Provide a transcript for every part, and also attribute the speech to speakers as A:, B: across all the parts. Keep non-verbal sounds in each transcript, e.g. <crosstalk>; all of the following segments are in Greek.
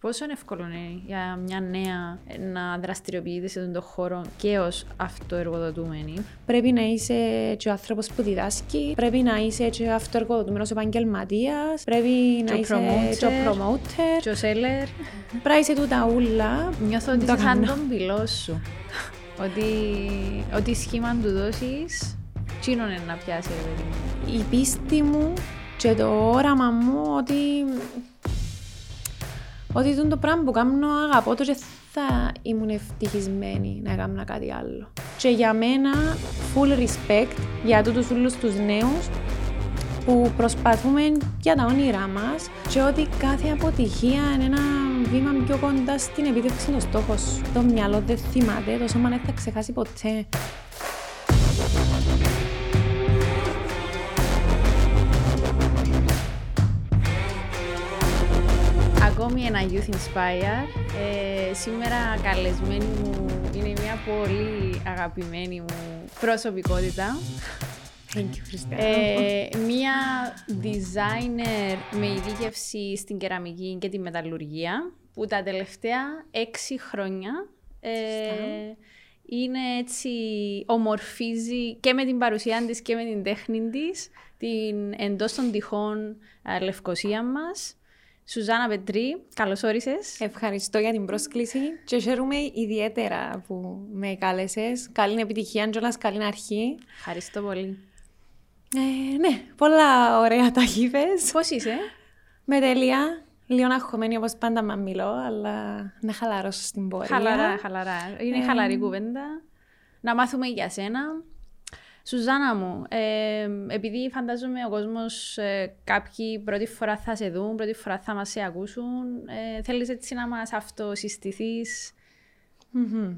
A: Πόσο εύκολο είναι για μια νέα να δραστηριοποιείται σε τον χώρο και ως αυτοεργοδοτούμενη;
B: Πρέπει να είσαι και ο άνθρωπος που διδάσκει, πρέπει να είσαι και αυτοεργοδοτούμενος επαγγελματίας, πρέπει να είσαι και ο promoter,
A: και ο seller.
B: Πρέπει να είσαι τούτα ούλα.
A: Νιώθω ότι είσαι σαν τον πυλό σου. ότι, ότι σχήμα του δώσεις, τσίνον να πιάσει.
B: Η πίστη μου και το όραμα μου ότι ότι το πράγμα που κάνω αγαπώ το και θα ήμουν ευτυχισμένη να κάνω κάτι άλλο. Και για μένα, full respect για τούτους όλους τους νέους που προσπαθούμε για τα όνειρά μας και ότι κάθε αποτυχία είναι ένα βήμα πιο κοντά στην επίτευξη των στόχων σου. Το μυαλό δεν θυμάται, το σώμα δεν θα ξεχάσει ποτέ.
A: Ακόμη ένα Youth Inspire. Ε, σήμερα καλεσμένη μου είναι μια πολύ αγαπημένη μου προσωπικότητα.
B: Thank you,
A: ε, μια designer με ειδίκευση στην κεραμική και τη μεταλλουργία που τα τελευταία έξι χρόνια ε, είναι έτσι ομορφίζει και με την παρουσία της και με την τέχνη της την εντός των τυχών ε, λευκοσία μας Σουζάνα Πετρή, καλώς όρισες.
B: Ευχαριστώ για την πρόσκληση και χαίρομαι ιδιαίτερα που με κάλεσες. Καλή επιτυχία, Τζόλα, καλή αρχή.
A: Ευχαριστώ πολύ.
B: Ε, ναι, πολλά ωραία τα είπε.
A: Πώς είσαι,
B: Με τέλεια. Λίγο αγχωμένη όπως πάντα μα μιλώ, αλλά να χαλαρώσω στην πορεία.
A: Χαλαρά, χαλαρά. Είναι ε... χαλαρή κουβέντα. Να μάθουμε για σένα. Σουζάνα μου, ε, επειδή φαντάζομαι ο κόσμος ε, κάποιοι πρώτη φορά θα σε δουν, πρώτη φορά θα μας σε ακούσουν, ε, θέλεις έτσι να μας αυτοσυστηθείς;
B: Mm-hmm.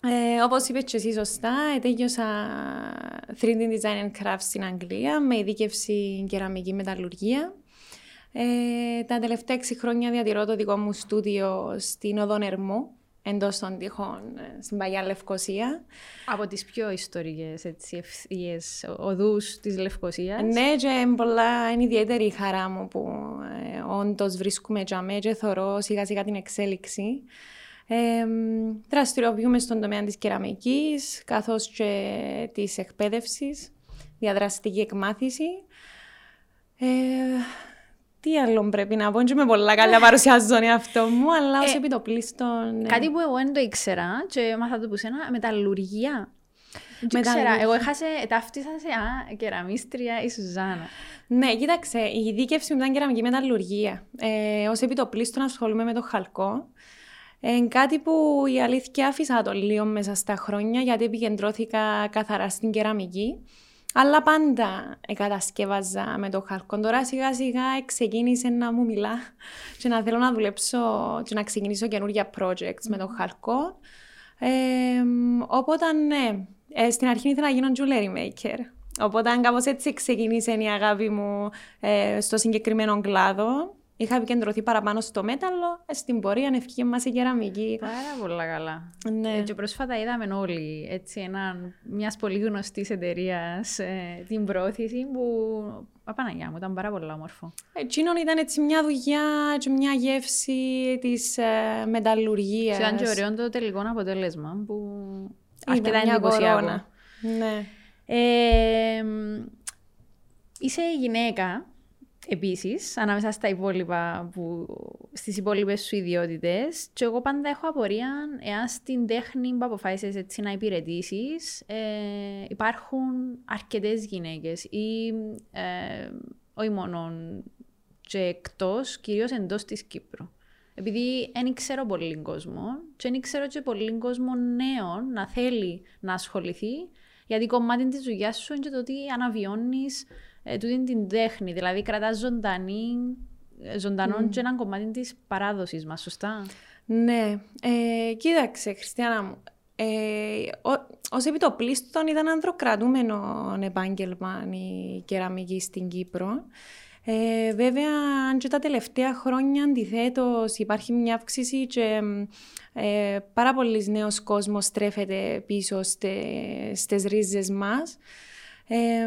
B: Ε, Όπως είπες και εσύ σωστά, τέλειωσα 3D Design and Crafts στην Αγγλία με ειδίκευση κεραμική μεταλλουργία. Ε, τα τελευταία 6 χρόνια διατηρώ το δικό μου στούντιο στην Οδόν Ερμού, εντός των τυχών ε, στην Παγιά Λευκοσία.
A: Από τις πιο ιστορικές ευθείε οδούς της Λευκοσίας.
B: Ναι, και πολλά είναι ιδιαίτερη η χαρά μου που ε, όντως βρίσκουμε τζαμέ και θωρώ σιγά σιγά την εξέλιξη. Ε, δραστηριοποιούμε στον τομέα της κεραμικής καθώς και της εκπαίδευσης, διαδραστική εκμάθηση. Ε, τι άλλο πρέπει να πω, και με πολλά καλά παρουσιάζω τον εαυτό μου, αλλά ως ε, επιτοπλίστων...
A: Ναι. Κάτι που εγώ δεν το ήξερα και μάθα το που σένα, μεταλλουργία. Δεν ήξερα, εγώ έχασε, ταύτισα σε α, κεραμίστρια η Σουζάνα.
B: Ναι, κοίταξε, η δίκευση μου ήταν κεραμική μεταλλουργία. Ε, ως επιτοπλίστων ασχολούμαι με το χαλκό. Ε, κάτι που η αλήθεια άφησα το λίγο μέσα στα χρόνια, γιατί επικεντρώθηκα καθαρά στην κεραμική. Αλλά πάντα κατασκεύαζα με το χαλκό. Τώρα σιγά σιγά ξεκίνησε να μου μιλά και να θέλω να δουλέψω και να ξεκινήσω καινούργια projects με το χαλκό. Ε, οπότε ναι, ε, στην αρχή ήθελα να γίνω jewelry maker. Οπότε κάπως έτσι ξεκίνησε η αγάπη μου ε, στο συγκεκριμένο κλάδο. Είχα επικεντρωθεί παραπάνω στο μέταλλο, στην πορεία ευκήγε μας η κεραμική.
A: Πάρα πολύ καλά.
B: Ναι.
A: Ε, και πρόσφατα είδαμε όλοι έτσι, έναν, μιας πολύ γνωστής εταιρείας ε, την πρόθεση που Απαναγιά μου, ήταν πάρα πολύ όμορφο.
B: Εκείνον ήταν έτσι μια δουλειά και μια γεύση της ε, μεταλλουργίας.
A: Ήταν και ωραίο το τελικό αποτέλεσμα που αρκετά εντυπωσιακό.
B: Ναι.
A: Ε, είσαι γυναίκα Επίσης, ανάμεσα στα υπόλοιπα που, στις υπόλοιπες σου ιδιότητες. και εγώ πάντα έχω απορία εάν στην τέχνη που αποφάσισες έτσι να υπηρετήσεις, ε, υπάρχουν αρκετές γυναίκες ή ε, όχι μόνο και εκτός, κυρίως εντός της Κύπρου. Επειδή δεν ξέρω πολύ κόσμο και δεν ξέρω και πολύ κόσμο νέων να θέλει να ασχοληθεί, γιατί κομμάτι της δουλειάς σου είναι και το ότι αναβιώνεις ε, τούτη την τέχνη. Δηλαδή κρατάς ζωντανή, ε, ζωντανό mm. και ένα κομμάτι της παράδοσης μας, σωστά;
B: Ναι. Ε, κοίταξε, Χριστιανά μου. Ε, Ω επιτοπλίστων ήταν ανδροκρατούμενο επάγγελμα η κεραμική στην Κύπρο. Ε, βέβαια, αν και τα τελευταία χρόνια αντιθέτως υπάρχει μια αύξηση και ε, πάρα πολλοί νέος κόσμος στρέφεται πίσω στε, στις ρίζες μας. Ε,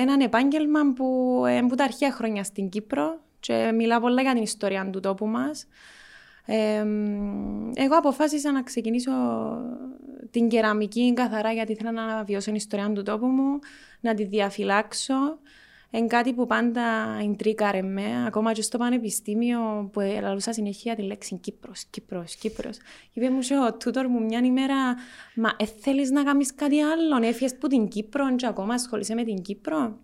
B: έναν επάγγελμα που ε, που τα αρχαία χρόνια στην Κύπρο και μιλά πολλά για την ιστορία του τόπου μας. εγώ αποφάσισα να ξεκινήσω την κεραμική καθαρά γιατί ήθελα να αναβιώσω την ιστορία του τόπου μου, να τη διαφυλάξω είναι κάτι που πάντα εντρίκαρε με, ακόμα και στο πανεπιστήμιο που έλαβα συνέχεια τη λέξη Κύπρος, Κύπρος, Κύπρος. Και είπε μου σε ο τούτορ μου μια ημέρα, μα ε, θέλεις να κάνεις κάτι άλλο, έφυγες που την Κύπρο και ακόμα ασχολείσαι με την Κύπρο.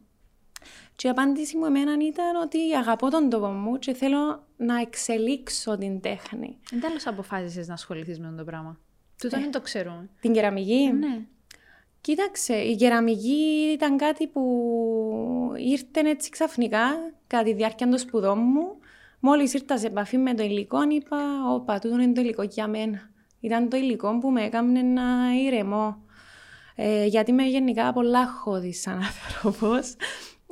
B: Και η απάντηση μου εμένα ήταν ότι αγαπώ τον τόπο μου και θέλω να εξελίξω την τέχνη.
A: Εν τέλος αποφάσισες να ασχοληθείς με αυτό το πράγμα. Τούτο ε, δεν το ξέρουμε.
B: Την κεραμική;
A: Ναι.
B: Κοίταξε, η κεραμική ήταν κάτι που ήρθε έτσι ξαφνικά κατά τη διάρκεια των σπουδών μου. Μόλις ήρθα σε επαφή με το υλικό, είπα: Ωπα, τούτο είναι το υλικό για μένα. Ήταν το υλικό που με έκανε να ηρεμώ. Ε, γιατί είμαι γενικά πολλά χώδη σαν άνθρωπος.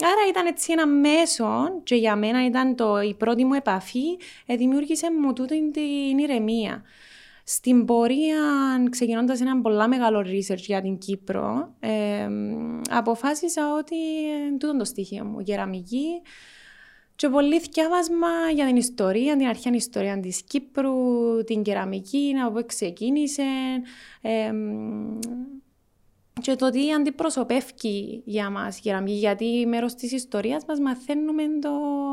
B: Άρα ήταν έτσι ένα μέσο και για μένα ήταν το, η πρώτη μου επαφή, ε, δημιούργησε μου τούτη την ηρεμία. Στην πορεία, ξεκινώντας ένα πολύ μεγάλο research για την Κύπρο, ε, αποφάσισα ότι ε, τούτο το στοιχείο μου, γεραμική, και πολύ διάβασμα για την ιστορία, την αρχαία ιστορία της Κύπρου, την κεραμική, από πού ξεκίνησε, ε, και το τι αντιπροσωπεύει για μας η κεραμική, γιατί μέρος της ιστορίας μας μαθαίνουμε το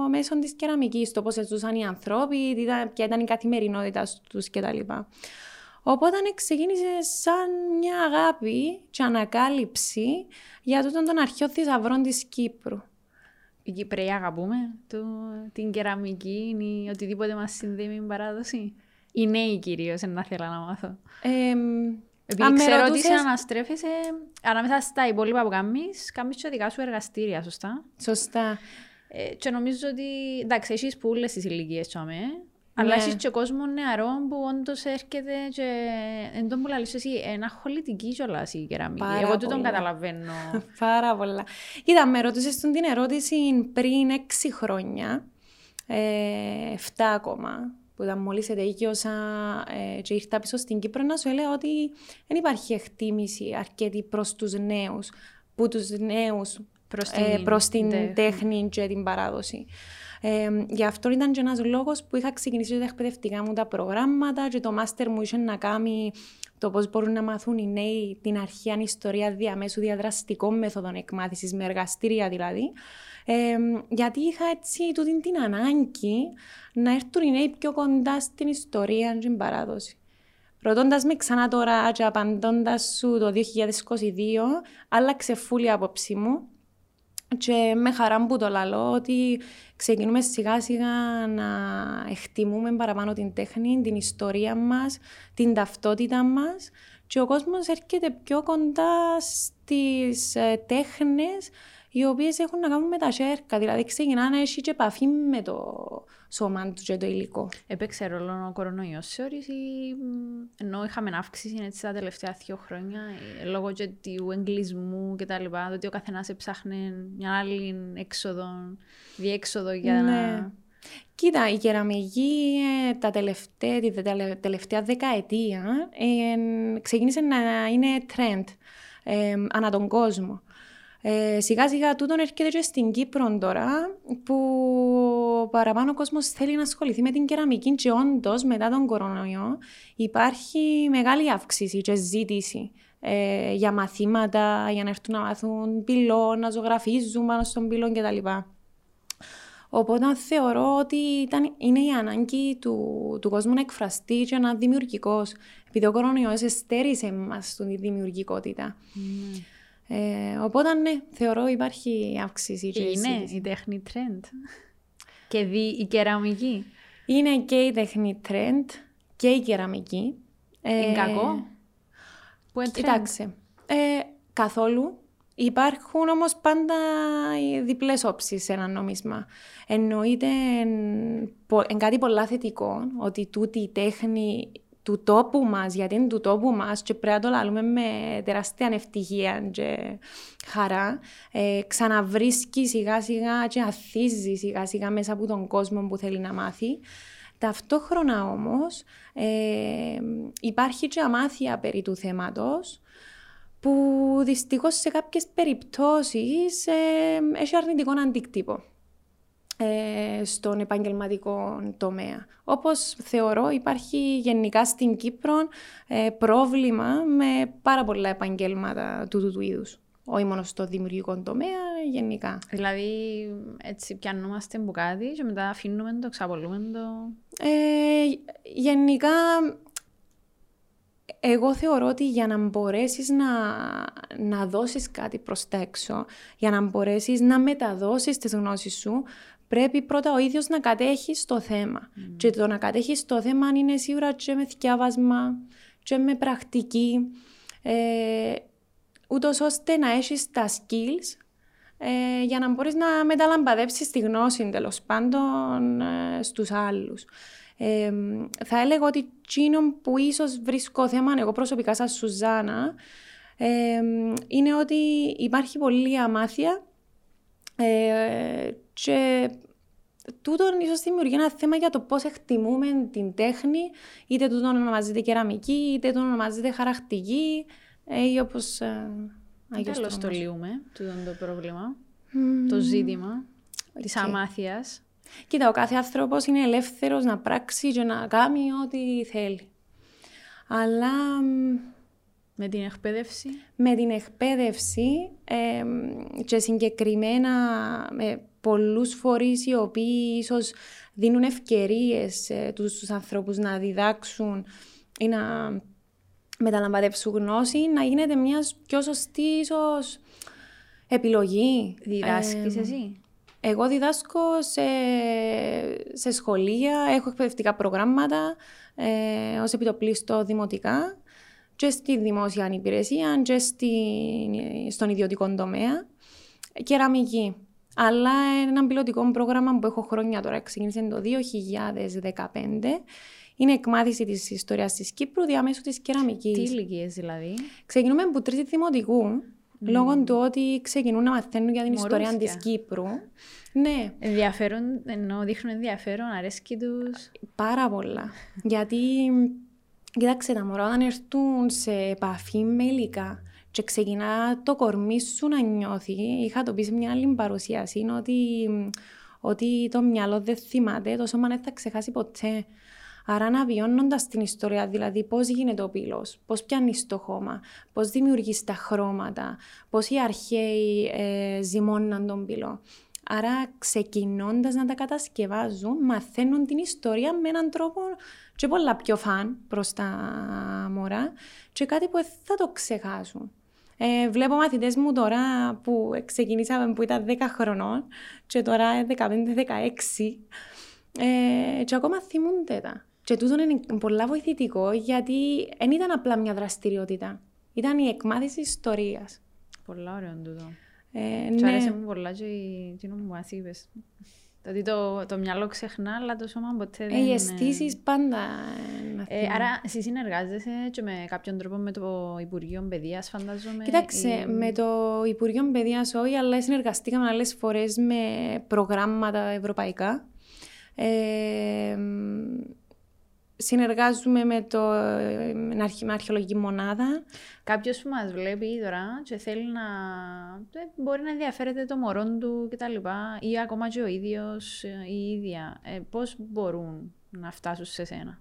B: μέσο της κεραμικής, το πώς ζούσαν οι άνθρωποι, ποια ήταν η καθημερινότητα τους κτλ. Οπότε ξεκίνησε σαν μια αγάπη και ανακάλυψη για τούτον τον αρχαίο θησαυρό της Κύπρου.
A: Οι Κυπρέοι αγαπούμε το, την κεραμική ή οτιδήποτε μας συνδέει με την παράδοση. Οι νέοι κυρίως, να θέλω να μάθω.
B: Ε,
A: επειδή ξέρω ότι σε αναστρέφεσαι ανάμεσα στα υπόλοιπα που κάνεις, κάνεις και δικά σου εργαστήρια, σωστά;
B: Σωστά.
A: Ε, και νομίζω ότι, εντάξει, έχεις που όλες τις ηλικίες τσάμε, ναι. αλλά έχεις και κόσμος νεαρό που όντως έρχεται και εν τω που λαλείς εσύ, ένα χολητική κιόλας η κεραμική. Πάρα Εγώ του τον καταλαβαίνω. <laughs>
B: Πάρα πολλά. Κοίτα, με ρώτησες την ερώτηση πριν έξι χρόνια, ε, 7 ακόμα, που ήταν μόλι ετέγιωσα ε, και ήρθα πίσω στην Κύπρο να σου έλεγα ότι δεν υπάρχει εκτίμηση αρκετή προς τους νέους, που τους νέους προς την, την τέχνη και την παράδοση. Ε, γι' αυτό ήταν και ένας λόγος που είχα ξεκινήσει τα εκπαιδευτικά μου τα προγράμματα και το μάστερ μου είχε να κάνει το πώς μπορούν να μάθουν οι νέοι την αρχαία ιστορία διαμέσου διαδραστικών μέθοδων εκμάθησης, με εργαστήρια δηλαδή. Ε, γιατί είχα έτσι τούτη την ανάγκη να έρθουν οι νέοι πιο κοντά στην ιστορία και την παράδοση. Ρωτώντας με ξανά τώρα και απαντώντας σου το 2022, άλλαξε φούλη απόψη μου και με χαρά που το λαλώ ότι ξεκινούμε σιγά σιγά να εκτιμούμε παραπάνω την τέχνη, την ιστορία μας, την ταυτότητα μας και ο κόσμος έρχεται πιο κοντά στις ε, τέχνες οι οποίες έχουν να κάνουν με τα σέρκα. Δηλαδή, ξεκινάνε έχει και επαφή με το σώμα τους και το υλικό.
A: Έπαιξε ρόλο ο κορονοϊός, θεωρεί, ενώ είχαμε αύξηση έτσι, τα τελευταία δύο χρόνια, ε, λόγω και του εγκλισμού κτλ. Ότι ο καθένας έψαχνε μια άλλη έξοδο, διέξοδο για ναι. να.
B: Κοίτα, η κεραμική ε, τα τελευταία, τη τελευταία δεκαετία ε, ξεκίνησε να είναι trend ε, ανά τον κόσμο. Ε, σιγά σιγά τούτον έρχεται και στην Κύπρο τώρα που παραπάνω ο κόσμος θέλει να ασχοληθεί με την κεραμική και όντως μετά τον κορονοϊό υπάρχει μεγάλη αύξηση και ζήτηση ε, για μαθήματα, για να έρθουν να μάθουν πυλό, να ζωγραφίζουν πάνω στον πυλό κτλ. Οπότε θεωρώ ότι ήταν, είναι η ανάγκη του, του κόσμου να εκφραστεί και να είναι δημιουργικός. Επειδή ο κορονοϊός εστέρισε μα την δημιουργικότητα. Mm. Ε, οπότε ναι, θεωρώ υπάρχει αύξηση.
A: Και είναι η τέχνη trend. και δι, η κεραμική.
B: Είναι και η τέχνη trend και η κεραμική.
A: Είναι ε, κακό.
B: Που είναι Κοιτάξτε, ε, καθόλου. Υπάρχουν όμως πάντα οι διπλές όψεις σε ένα νόμισμα. Εννοείται εν, κάτι πολλά θετικό, ότι τούτη η τέχνη του τόπου μας, γιατί είναι του τόπου μας και πρέπει να το λαλούμε με τεράστια ευτυχία και χαρά. Ε, ξαναβρίσκει σιγά σιγά και αθίζει σιγά σιγά μέσα από τον κόσμο που θέλει να μάθει. Ταυτόχρονα όμως ε, υπάρχει και αμάθεια περί του θέματος που δυστυχώς σε κάποιες περιπτώσεις ε, έχει αρνητικό αντίκτυπο. Ε, στον επαγγελματικό τομέα. Όπως θεωρώ υπάρχει γενικά στην Κύπρο ε, πρόβλημα με πάρα πολλά επαγγέλματα του του είδους. Όχι μόνο στο δημιουργικό τομέα, γενικά.
A: Δηλαδή, έτσι πιανόμαστε μπουκάτι και μετά αφήνουμε το, ξαπολούμε το...
B: Ε, γενικά, εγώ θεωρώ ότι για να μπορέσεις να, να δώσεις κάτι προς τα έξω, για να μπορέσεις να μεταδώσεις τις γνώσεις σου, πρέπει πρώτα ο ίδιος να κατέχεις το θέμα. Και το να κατέχεις το θέμα είναι σίγουρα και με θυκιάβασμα και με πρακτική, ε, ούτως ώστε να έχεις τα skills ε, για να μπορείς να μεταλαμπαδεύσεις τη γνώση τέλος πάντων ε, στους άλλους. Ε, θα έλεγα ότι εκείνο που ίσως βρίσκω θέμα εγώ προσωπικά σαν Σουζάνα ε, είναι ότι υπάρχει πολλή αμάθεια ε, και τούτον ίσως δημιουργεί ένα θέμα για το πώς εκτιμούμε την τέχνη, είτε τούτον ονομάζεται κεραμική, είτε τούτον ονομάζεται χαρακτική, ε, ή όπως.
A: Ε, Τέλος το λύουμε, τούτον το πρόβλημα, το ζήτημα okay. της αμάθειας.
B: Κοίτα, ο κάθε άνθρωπος είναι ελεύθερος να πράξει και να κάνει ό,τι θέλει. Αλλά
A: με την εκπαίδευση.
B: Με την εκπαίδευση ε, και συγκεκριμένα με πολλούς φορείς οι οποίοι ίσως δίνουν ευκαιρίες ε, τους, ανθρώπους να διδάξουν ή να μεταλαμβαδεύσουν γνώση, να γίνεται μια πιο σωστή ίσως επιλογή.
A: Διδάσκεις ε, εσύ;
B: Εγώ διδάσκω σε, σε σχολεία, έχω εκπαιδευτικά προγράμματα ε, ως επιτοπλίστο δημοτικά και στη δημόσια υπηρεσία και στη, στον ιδιωτικό τομέα. Κεραμική. Αλλά ένα πιλωτικό πρόγραμμα που έχω χρόνια τώρα, ξεκίνησε το 2015, είναι εκμάθηση της ιστορίας της Κύπρου διαμέσου της κεραμικής.
A: Τι ηλικίες δηλαδή;
B: Ξεκινούμε από τρίτη δημοτικού, mm. λόγω του ότι ξεκινούν να μαθαίνουν για την ιστορία της Κύπρου. Ναι.
A: Ενδιαφέρον, ενώ δείχνουν ενδιαφέρον, αρέσκει τους.
B: Πάρα πολλά. Γιατί Κοίταξε τα μωρά όταν έρθουν σε επαφή με υλικά και ξεκινά το κορμί σου να νιώθει, είχα το πει σε μια άλλη παρουσίαση, είναι ότι, ότι το μυαλό δεν θυμάται, το σώμα δεν θα ξεχάσει ποτέ. Άρα αναβιώνοντα την ιστορία, δηλαδή πώς γίνεται ο πύλος, πώς πιάνει το χώμα, πώς δημιουργείς τα χρώματα, πώς οι αρχαίοι ε, ζυμώναν τον πύλο. Άρα ξεκινώντας να τα κατασκευάζουν, μαθαίνουν την ιστορία με έναν τρόπο και πολλά πιο φαν προς τα μωρά και κάτι που θα το ξεχάσουν. Ε, βλέπω μαθητές μου τώρα που ξεκινήσαμε που ήταν 10 χρονών και τώρα 15-16 ε, και ακόμα θυμούνται τα. Και τούτο είναι πολλά βοηθητικό γιατί δεν ήταν απλά μια δραστηριότητα. Ήταν η εκμάθηση ιστορίας.
A: Πολλά ωραίο τούτο. Ε, ναι. άρεσε μου πολλά και τι μου μας είπες. Δηλαδή το, το μυαλό ξεχνά, αλλά το σώμα ποτέ ε, δεν...
B: οι αισθήσει πάντα...
A: Ε, άρα, εσύ συνεργάζεσαι και με κάποιον τρόπο με το Υπουργείο Παιδείας, φαντάζομαι.
B: Κοίταξε, ή... με το Υπουργείο Παιδείας όχι, αλλά συνεργαστήκαμε άλλες φορές με προγράμματα ευρωπαϊκά. Ε, συνεργάζομαι με το με αρχαιολογική μονάδα.
A: Κάποιος που μας βλέπει τώρα και θέλει να. Ε, μπορεί να ενδιαφέρεται το μωρό του κτλ. ή ακόμα και ο ίδιος ή η ίδια. Ε, Πώς μπορούν να φτάσουν σε σένα;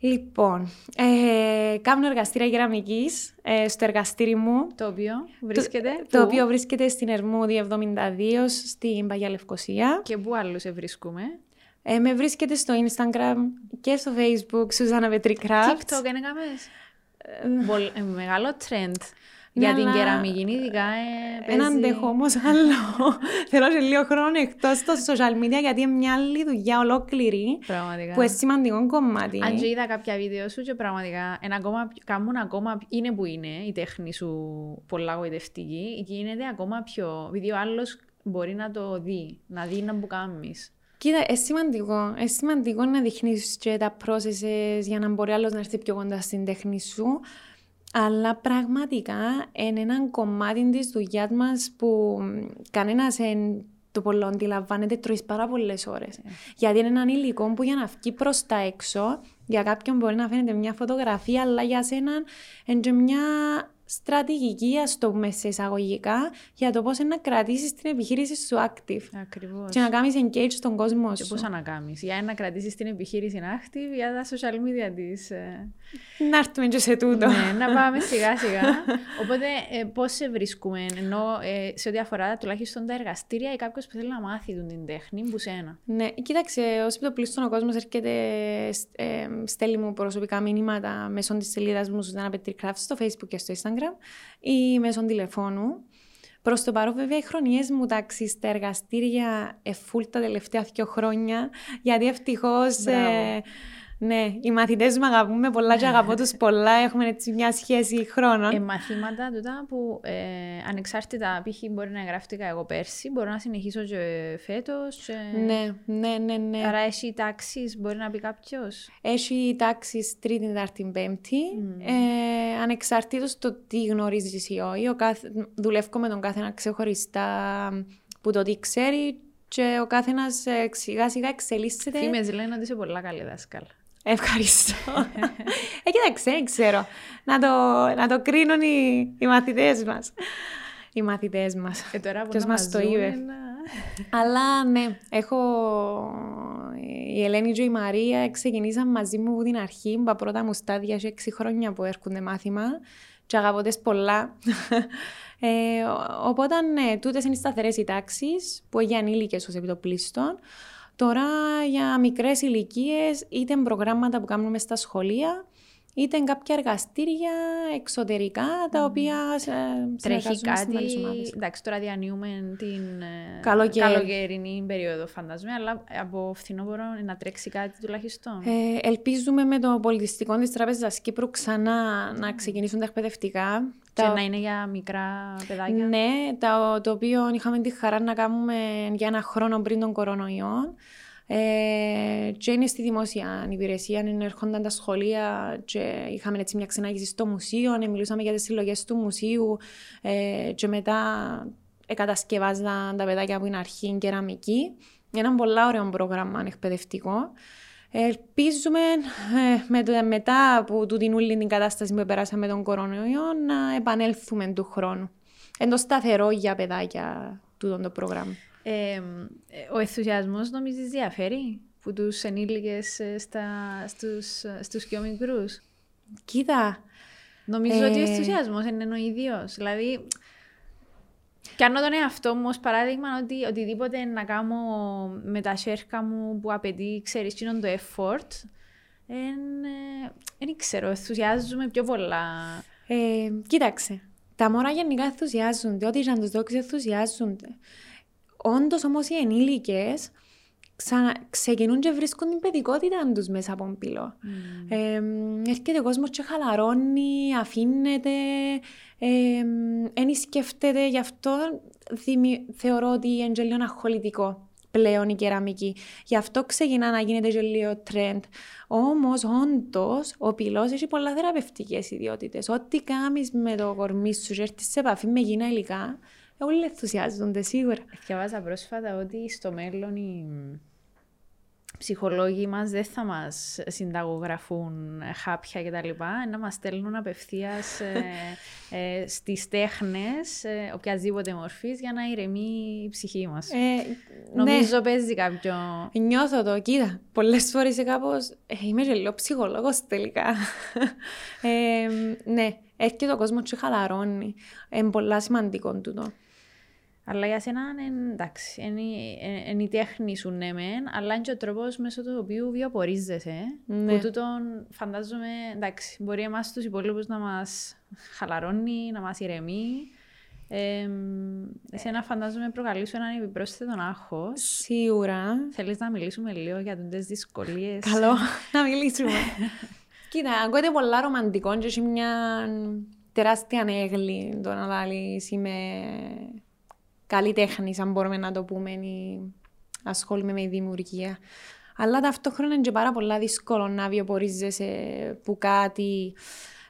B: Λοιπόν, ε, κάνω εργαστήρια κεραμική ε, στο εργαστήρι μου.
A: Το οποίο βρίσκεται.
B: Το, το οποίο βρίσκεται στην Ερμούδη 72 στην Παγιά Λευκοσία.
A: Και πού άλλου βρίσκουμε;
B: Ε, με βρίσκεται στο Instagram και στο Facebook, Σουζάνα Πετρή Crafts.
A: TikTok είναι καμές. Ε, μεγάλο trend. Για την κεραμική, ειδικά.
B: Ε, Ένα αντέχω όμως άλλο. <laughs> Θέλω σε λίγο χρόνο εκτός στο social media, γιατί είναι μια άλλη δουλειά ολόκληρη.
A: Πραγματικά.
B: Που είναι σημαντικό κομμάτι.
A: Αν και είδα κάποια βίντεο σου, και πραγματικά ακόμα, κάνουν ακόμα. είναι που είναι η τέχνη σου πολλά γοητευτική, και γίνεται ακόμα πιο. Επειδή ο άλλος μπορεί να το δει, να δει να που κάνεις.
B: Κοίτα, είναι σημαντικό. Είναι σημαντικό να δείχνεις και τα processes για να μπορεί άλλος να έρθει πιο κοντά στην τέχνη σου. Αλλά πραγματικά είναι ένα κομμάτι της δουλειάς μας που κανένας το πολλό αντιλαμβάνεται τρώει πάρα πολλές ώρες. Yeah. Ε. Γιατί είναι ένα υλικό που για να βγει προς τα έξω, για κάποιον μπορεί να φαίνεται μια φωτογραφία, αλλά για σένα είναι μια στρατηγική, ας το πούμε σε εισαγωγικά, για το πώς να κρατήσεις την επιχείρηση σου active.
A: Ακριβώς.
B: Και να κάνεις engage στον κόσμο
A: Και
B: σου.
A: πώς να κάνεις. Για να κρατήσεις την επιχείρηση active για τα social media της.
B: Να έρθουμε και σε τούτο.
A: ναι, να πάμε σιγά σιγά. Οπότε, ε, πώς σε βρίσκουμε, ενώ ε, σε ό,τι αφορά τουλάχιστον τα εργαστήρια ή κάποιος που θέλει να μάθει τον την τέχνη, που σένα.
B: Ναι, κοίταξε, ω επιτοπλίστων ο κόσμος έρχεται, ε, στέλνει μου προσωπικά μηνύματα μέσω της σελίδας μου Σουζάνα Πετρικράφ στο Facebook και στο Instagram ή μέσω τηλεφώνου. Προς το παρόν, βέβαια, οι χρονιές μου τάξει στα εργαστήρια εφούλ τα τελευταία δύο χρόνια, γιατί ευτυχώς.
A: Μπράβο.
B: Ναι, οι μαθητές μου αγαπούν με πολλά και αγαπώ τους πολλά. Έχουμε έτσι μια σχέση χρόνων.
A: Ε, μαθήματα τούτα που ε, ανεξάρτητα, π.χ. μπορεί να εγγράφτηκα εγώ πέρσι, μπορώ να συνεχίσω και φέτος.
B: Ναι, ναι, ναι, ναι.
A: Άρα έχει τάξεις, μπορεί να πει κάποιος;
B: Έχει τάξεις Τρίτη, Τετάρτη, Πέμπτη. Ε, Ανεξαρτήτως το τι γνωρίζεις ή όχι. Ο κάθε, δουλεύω με τον κάθε ένα ξεχωριστά που το τι ξέρει και ο κάθε ένα σιγά σιγά εξελίσσεται.
A: Φήμες λένε ότι είσαι πολλά καλή δάσκαλα.
B: Ευχαριστώ. ε, κοίταξε, δεν ξέρω. Να το, να το κρίνουν οι, οι μαθητές μας. Οι μαθητές μας.
A: Ε, τώρα που
B: Ποιος
A: να
B: μας
A: μας
B: το
A: δουν,
B: είπε.
A: να-
B: Αλλά ναι, έχω... Η Ελένη και η Μαρία ξεκινήσαν μαζί μου από την αρχή. Τα πρώτα μου στάδια σε 6 χρόνια που έρχονται μάθημα. Και αγαπώ τις πολλά. ε, ο- οπότε, ναι, τούτες είναι οι σταθερές οι τάξεις που για ανήλικες ως επιτοπλίστων. Τώρα για μικρές ηλικίες είτε προγράμματα που κάνουμε στα σχολεία, είτε κάποια εργαστήρια εξωτερικά, τα οποία ε,
A: Τρέχει
B: συνεργαζόμαστε με
A: κάτι.
B: άλλες ομάδες.
A: Εντάξει, τώρα διανύουμε την ε,
B: Καλοκαίρι.
A: καλοκαιρινή περίοδο, φαντάζομαι, αλλά από φθινόπωρο να τρέξει κάτι τουλάχιστον.
B: Ε, ελπίζουμε με το πολιτιστικό της Τράπεζας Κύπρου ξανά να ξεκινήσουν τα εκπαιδευτικά.
A: Και
B: Τα-
A: να είναι για μικρά παιδάκια.
B: Ναι, τα, το οποίο είχαμε τη χαρά να κάνουμε για ένα χρόνο πριν τον κορονοϊό. Ε, και είναι στη δημόσια υπηρεσία, είναι, έρχονταν τα σχολεία και είχαμε έτσι μια ξενάγηση στο μουσείο, ε, μιλούσαμε για τις συλλογές του μουσείου ε, και μετά εκατασκευάζαν τα παιδάκια από την αρχή κεραμική. Ένα πολύ ωραίο πρόγραμμα εκπαιδευτικό. Ελπίζουμε ε, με το- μετά από την όλη την κατάσταση που περάσαμε τον κορονοϊό να επανέλθουμε του χρόνου. Είναι το σταθερό για παιδάκια τούτο το πρόγραμμα.
A: Ε, ε, ο ενθουσιασμός νομίζεις διαφέρει που τους ενήλικες ε, στα, στους, ε, στους πιο μικρούς;
B: Κοίτα,
A: Νομίζω
B: Ε.
A: ότι ο ενθουσιασμός είναι ο ίδιος. Δηλαδή, κάνω τον εαυτό μου ως παράδειγμα ότι οτιδήποτε να κάνω με τα σέρκα μου που απαιτεί, ξέρεις, εκείνο το effort, δεν ξέρω, ενθουσιάζομαι πιο πολλά.
B: ε, κοίταξε. Τα μωρά γενικά ενθουσιάζονται. Ό,τι και αν τους δόξεις ενθουσιάζονται. Όντως όμως οι ενήλικες ξανα... ξεκινούν και βρίσκουν την παιδικότητα τους μέσα από πυλό. Ε, έρχεται ο κόσμος και χαλαρώνει, αφήνεται, δεν σκέφτεται. Γι' αυτό δημι... θεωρώ ότι είναι και λίγο αγχολητικό πλέον η κεραμική. Γι' αυτό ξεκινά να γίνεται και λίγο trend. Όμως, όντως, ο πυλός έχει πολλά θεραπευτικές ιδιότητες. Ό,τι κάνεις με το κορμί σου και έρθεις σε επαφή με γίνα υλικά, όλοι ενθουσιάζονται σίγουρα.
A: Διαβάζα πρόσφατα ότι στο μέλλον οι ψυχολόγοι μας δεν θα μας συνταγογραφούν χάπια και τα λοιπά, να μας στέλνουν απευθείας ε, <laughs> ε, στις τέχνες ε, οποιασδήποτε μορφής για να ηρεμεί η ψυχή μας.
B: Ε, ναι.
A: Νομίζω παίζει κάποιο...
B: Νιώθω το, κοίτα, πολλές φορές ε, κάπως, ε, είμαι και λίγο ψυχολόγος τελικά. <laughs> ε, ναι, έρχεται ο κόσμος και χαλαρώνει. Είναι πολλά σημαντικό τούτο.
A: Αλλά για σένα είναι εντάξει, είναι, ε, είναι η τέχνη σου ναι μεν, αλλά είναι και ο τρόπος μέσω του οποίου βιοπορίζεσαι.
B: Ναι.
A: Που τούτον φαντάζομαι, εντάξει, μπορεί εμάς τους υπόλοιπους να μας χαλαρώνει, να μας ηρεμεί. Ε, εσένα φαντάζομαι προκαλείς σου έναν επιπρόσθετο άγχος.
B: Σίγουρα.
A: Θέλεις να μιλήσουμε λίγο για τις δυσκολίες.
B: Καλό <laughs> να μιλήσουμε. Κοίτα, ακούγεται πολλά ρομαντικό και έχει μια τεράστια ανέγλη το να λάλεις είμαι καλή τέχνη, αν μπορούμε να το πούμε, ή ασχολούμαι με δημιουργία. Αλλά ταυτόχρονα είναι και πάρα πολλά δύσκολο να βιοπορίζεσαι που κάτι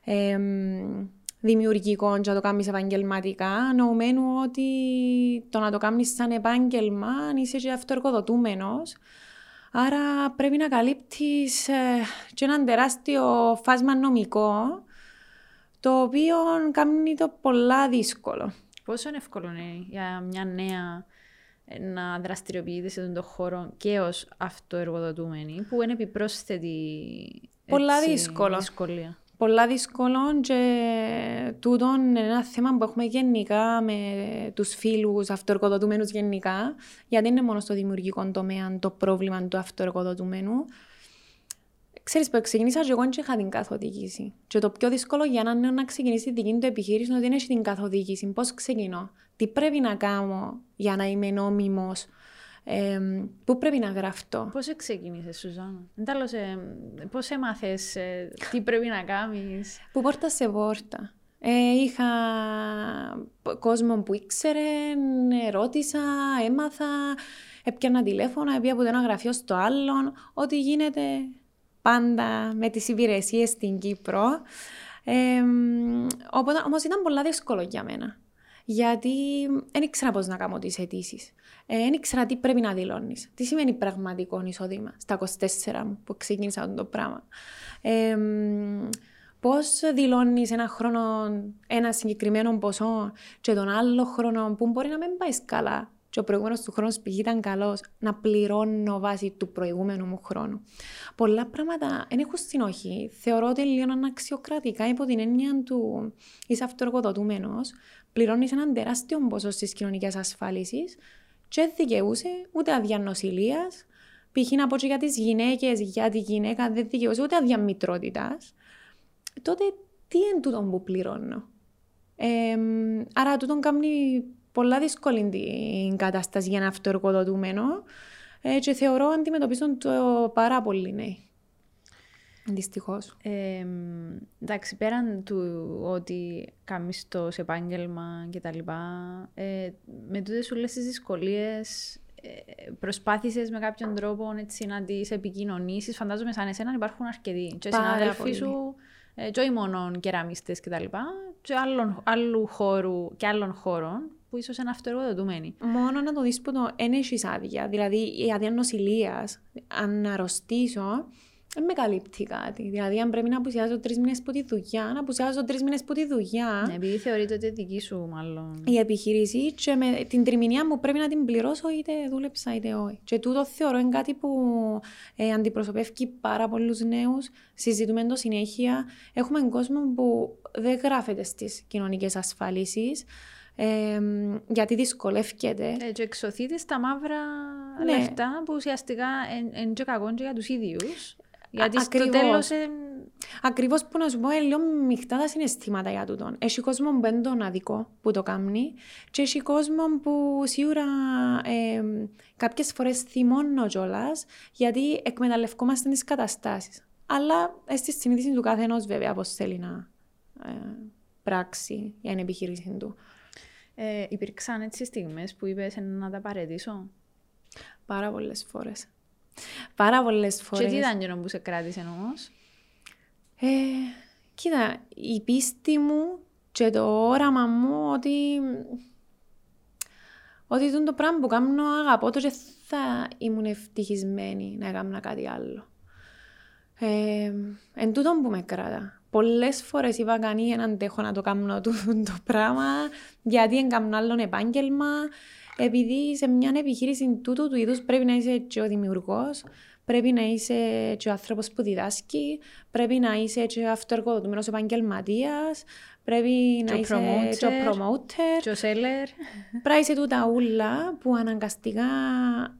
B: εμ, δημιουργικό και να το κάνεις επαγγελματικά, νοουμένου ότι το να το κάνεις σαν επάγγελμα είσαι και αυτοεργοδοτούμενος. Άρα πρέπει να καλύπτεις ε, και έναν τεράστιο φάσμα νομικό, το οποίο κάνει το πολλά δύσκολο.
A: Πόσο είναι εύκολο είναι για μια νέα να δραστηριοποιείται σε τον χώρο και ως αυτοεργοδοτούμενη, που είναι επιπρόσθετη
B: Πολλά δύσκολο.
A: δυσκολία.
B: Πολλά δύσκολο και τούτο είναι ένα θέμα που έχουμε γενικά με τους φίλους αυτοεργοδοτούμενους γενικά, γιατί δεν είναι μόνο στο δημιουργικό τομέα το πρόβλημα του αυτοεργοδοτούμενου. Ξέρεις που ξεκινήσα και εγώ δεν είχα την καθοδήγηση. Και το πιο δύσκολο για έναν νέο να ξεκινήσει τη δική του επιχείρηση είναι ότι δεν έχει την καθοδήγηση. Πώς ξεκινώ, τι πρέπει να κάνω για να είμαι νόμιμος, ε, πού πρέπει να γραφτώ;
A: Πώς ξεκίνησες, Σουζάννα; Τέλος, ε, πώς έμαθες ε, τι πρέπει να κάνεις;
B: Που πόρτα σε πόρτα. Ε, είχα κόσμο που ήξερε, ρώτησα, έμαθα, έπιανα τηλέφωνα, έπια από το ένα γραφείο στο άλλο, ό,τι γίνεται πάντα με τις υπηρεσίες στην Κύπρο. Ε, οπότε, όμως ήταν πολύ δύσκολο για μένα. Γιατί δεν ήξερα πώς να κάνω τις αιτήσεις. Δεν ήξερα τι πρέπει να δηλώνεις. Τι σημαίνει πραγματικό εισόδημα στα 24 μου που ξεκίνησα αυτό το πράγμα. Ε, Πώς δηλώνεις ένα χρόνο ένα συγκεκριμένο ποσό και τον άλλο χρόνο που μπορεί να μην πάει καλά και ο προηγούμενο του χρόνου π.χ. ήταν καλό, να πληρώνω βάσει του προηγούμενου μου χρόνου. Πολλά πράγματα δεν έχουν συνοχή. Θεωρώ ότι λίγο αναξιοκρατικά υπό την έννοια του είσαι αυτοεργοδοτούμενο, πληρώνει έναν τεράστιο ποσό στι κοινωνικέ ασφάλισει και δικαιούσε ούτε άδεια νοσηλεία. Π.χ. να πω και για τι γυναίκε, για τη γυναίκα δεν δικαιούσε ούτε άδεια μητρότητα. Τότε τι είναι τούτο που πληρώνω. Ε, άρα τούτο κάνει πολλά δύσκολη την κατάσταση για ένα αυτοεργοδοτούμενο ε, και θεωρώ αντιμετωπίζουν το πάρα πολύ νέοι. Δυστυχώς.
A: Ε, εντάξει, πέραν του ότι κάνεις το σε επάγγελμα κτλ. Ε, με τούτες όλες τις δυσκολίες, ε, προσπάθησες με κάποιον τρόπο έτσι, να τις επικοινωνήσεις. Φαντάζομαι σαν εσένα υπάρχουν αρκετοί. Και συνάδελφοί σου, ε, και όχι μόνο κεραμίστε κτλ. Και άλλων, άλλου χώρου και άλλων χώρων που ίσως είναι αυτοεργοδοτούμενοι.
B: Μόνο να το δεις που το δεν έχει άδεια. Δηλαδή, η άδεια νοσηλείας, αν αρρωστήσω, δεν με καλύπτει κάτι. Δηλαδή, αν πρέπει να απουσιάζω τρεις μήνες από τη δουλειά, να απουσιάζω τρεις μήνες από τη δουλειά.
A: Ναι, επειδή θεωρείται ότι δική σου, μάλλον.
B: Η επιχείρηση και με την τριμηνία μου πρέπει να την πληρώσω είτε δούλεψα είτε όχι. Και τούτο θεωρώ είναι κάτι που ε, αντιπροσωπεύει πάρα πολλούς νέους. Συζητούμε το συνέχεια. Έχουμε κόσμο που δεν γράφεται στις κοινωνικές ασφαλίσεις. Ε, γιατί δυσκολεύεται.
A: Ε, και εξωθείτε στα μαύρα ναι. λεφτά που ουσιαστικά είναι και κακό για τους ίδιους. Γιατί Α, στο τέλος... Ε...
B: Ακριβώς που να σου πω, ε, λίγο μειχτά τα συναισθήματα για τούτον. Έχει κόσμο που είναι τον αδικό που το κάνει και έχει κόσμο που σίγουρα ε, κάποιες φορές θυμώνω κιόλας γιατί εκμεταλλευκόμαστε τις καταστάσεις. Αλλά στη συνείδηση του κάθε ενός βέβαια πώς θέλει να ε, πράξει για την επιχείρηση του.
A: Ε, υπήρξαν έτσι στιγμές που είπες να τα παρετήσω.
B: Πάρα πολλές φορές. Πάρα πολλές φορές.
A: Και τι ήταν γινό που σε κράτησε όμως;
B: Ε, κοίτα, η πίστη μου και το όραμα μου ότι. Ότι ήταν το πράγμα που κάνω αγαπώ το και θα ήμουν ευτυχισμένη να κάνω κάτι άλλο. Ε, εν τούτο που με κράτα. Πολλές φορές είπα κανεί δεν αντέχω να το κάνω το, το πράγμα γιατί έκανα άλλο επάγγελμα επειδή σε μια επιχείρηση τούτου του είδους πρέπει να είσαι και ο δημιουργός, πρέπει να είσαι και ο άνθρωπος που διδάσκει, πρέπει να είσαι και ο αυτοεργοδοτούμενο επαγγελματίας, πρέπει να είσαι και ο promoter.
A: Και ο seller.
B: Πρέπει να είσαι τούτα ούλα που αναγκαστικά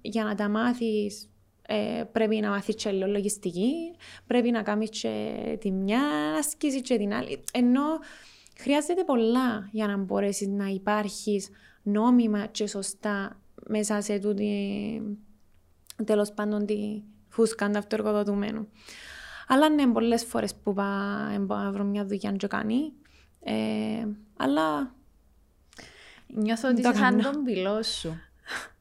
B: για να τα μάθεις ε, πρέπει να μάθεις και λογιστική, πρέπει να κάνεις και τη μια άσκηση και την άλλη. Ενώ χρειάζεται πολλά για να μπορέσεις να υπάρχεις νόμιμα και σωστά μέσα σε τούτη τέλος πάντων τη φούσκα του αυτοεργοδοτουμένου. Αλλά ναι, πολλές φορές που πάω να βρω μια δουλειά να κάνει. Ε, αλλά.
A: Νιώθω ότι είσαι σαν τον πυλό σου.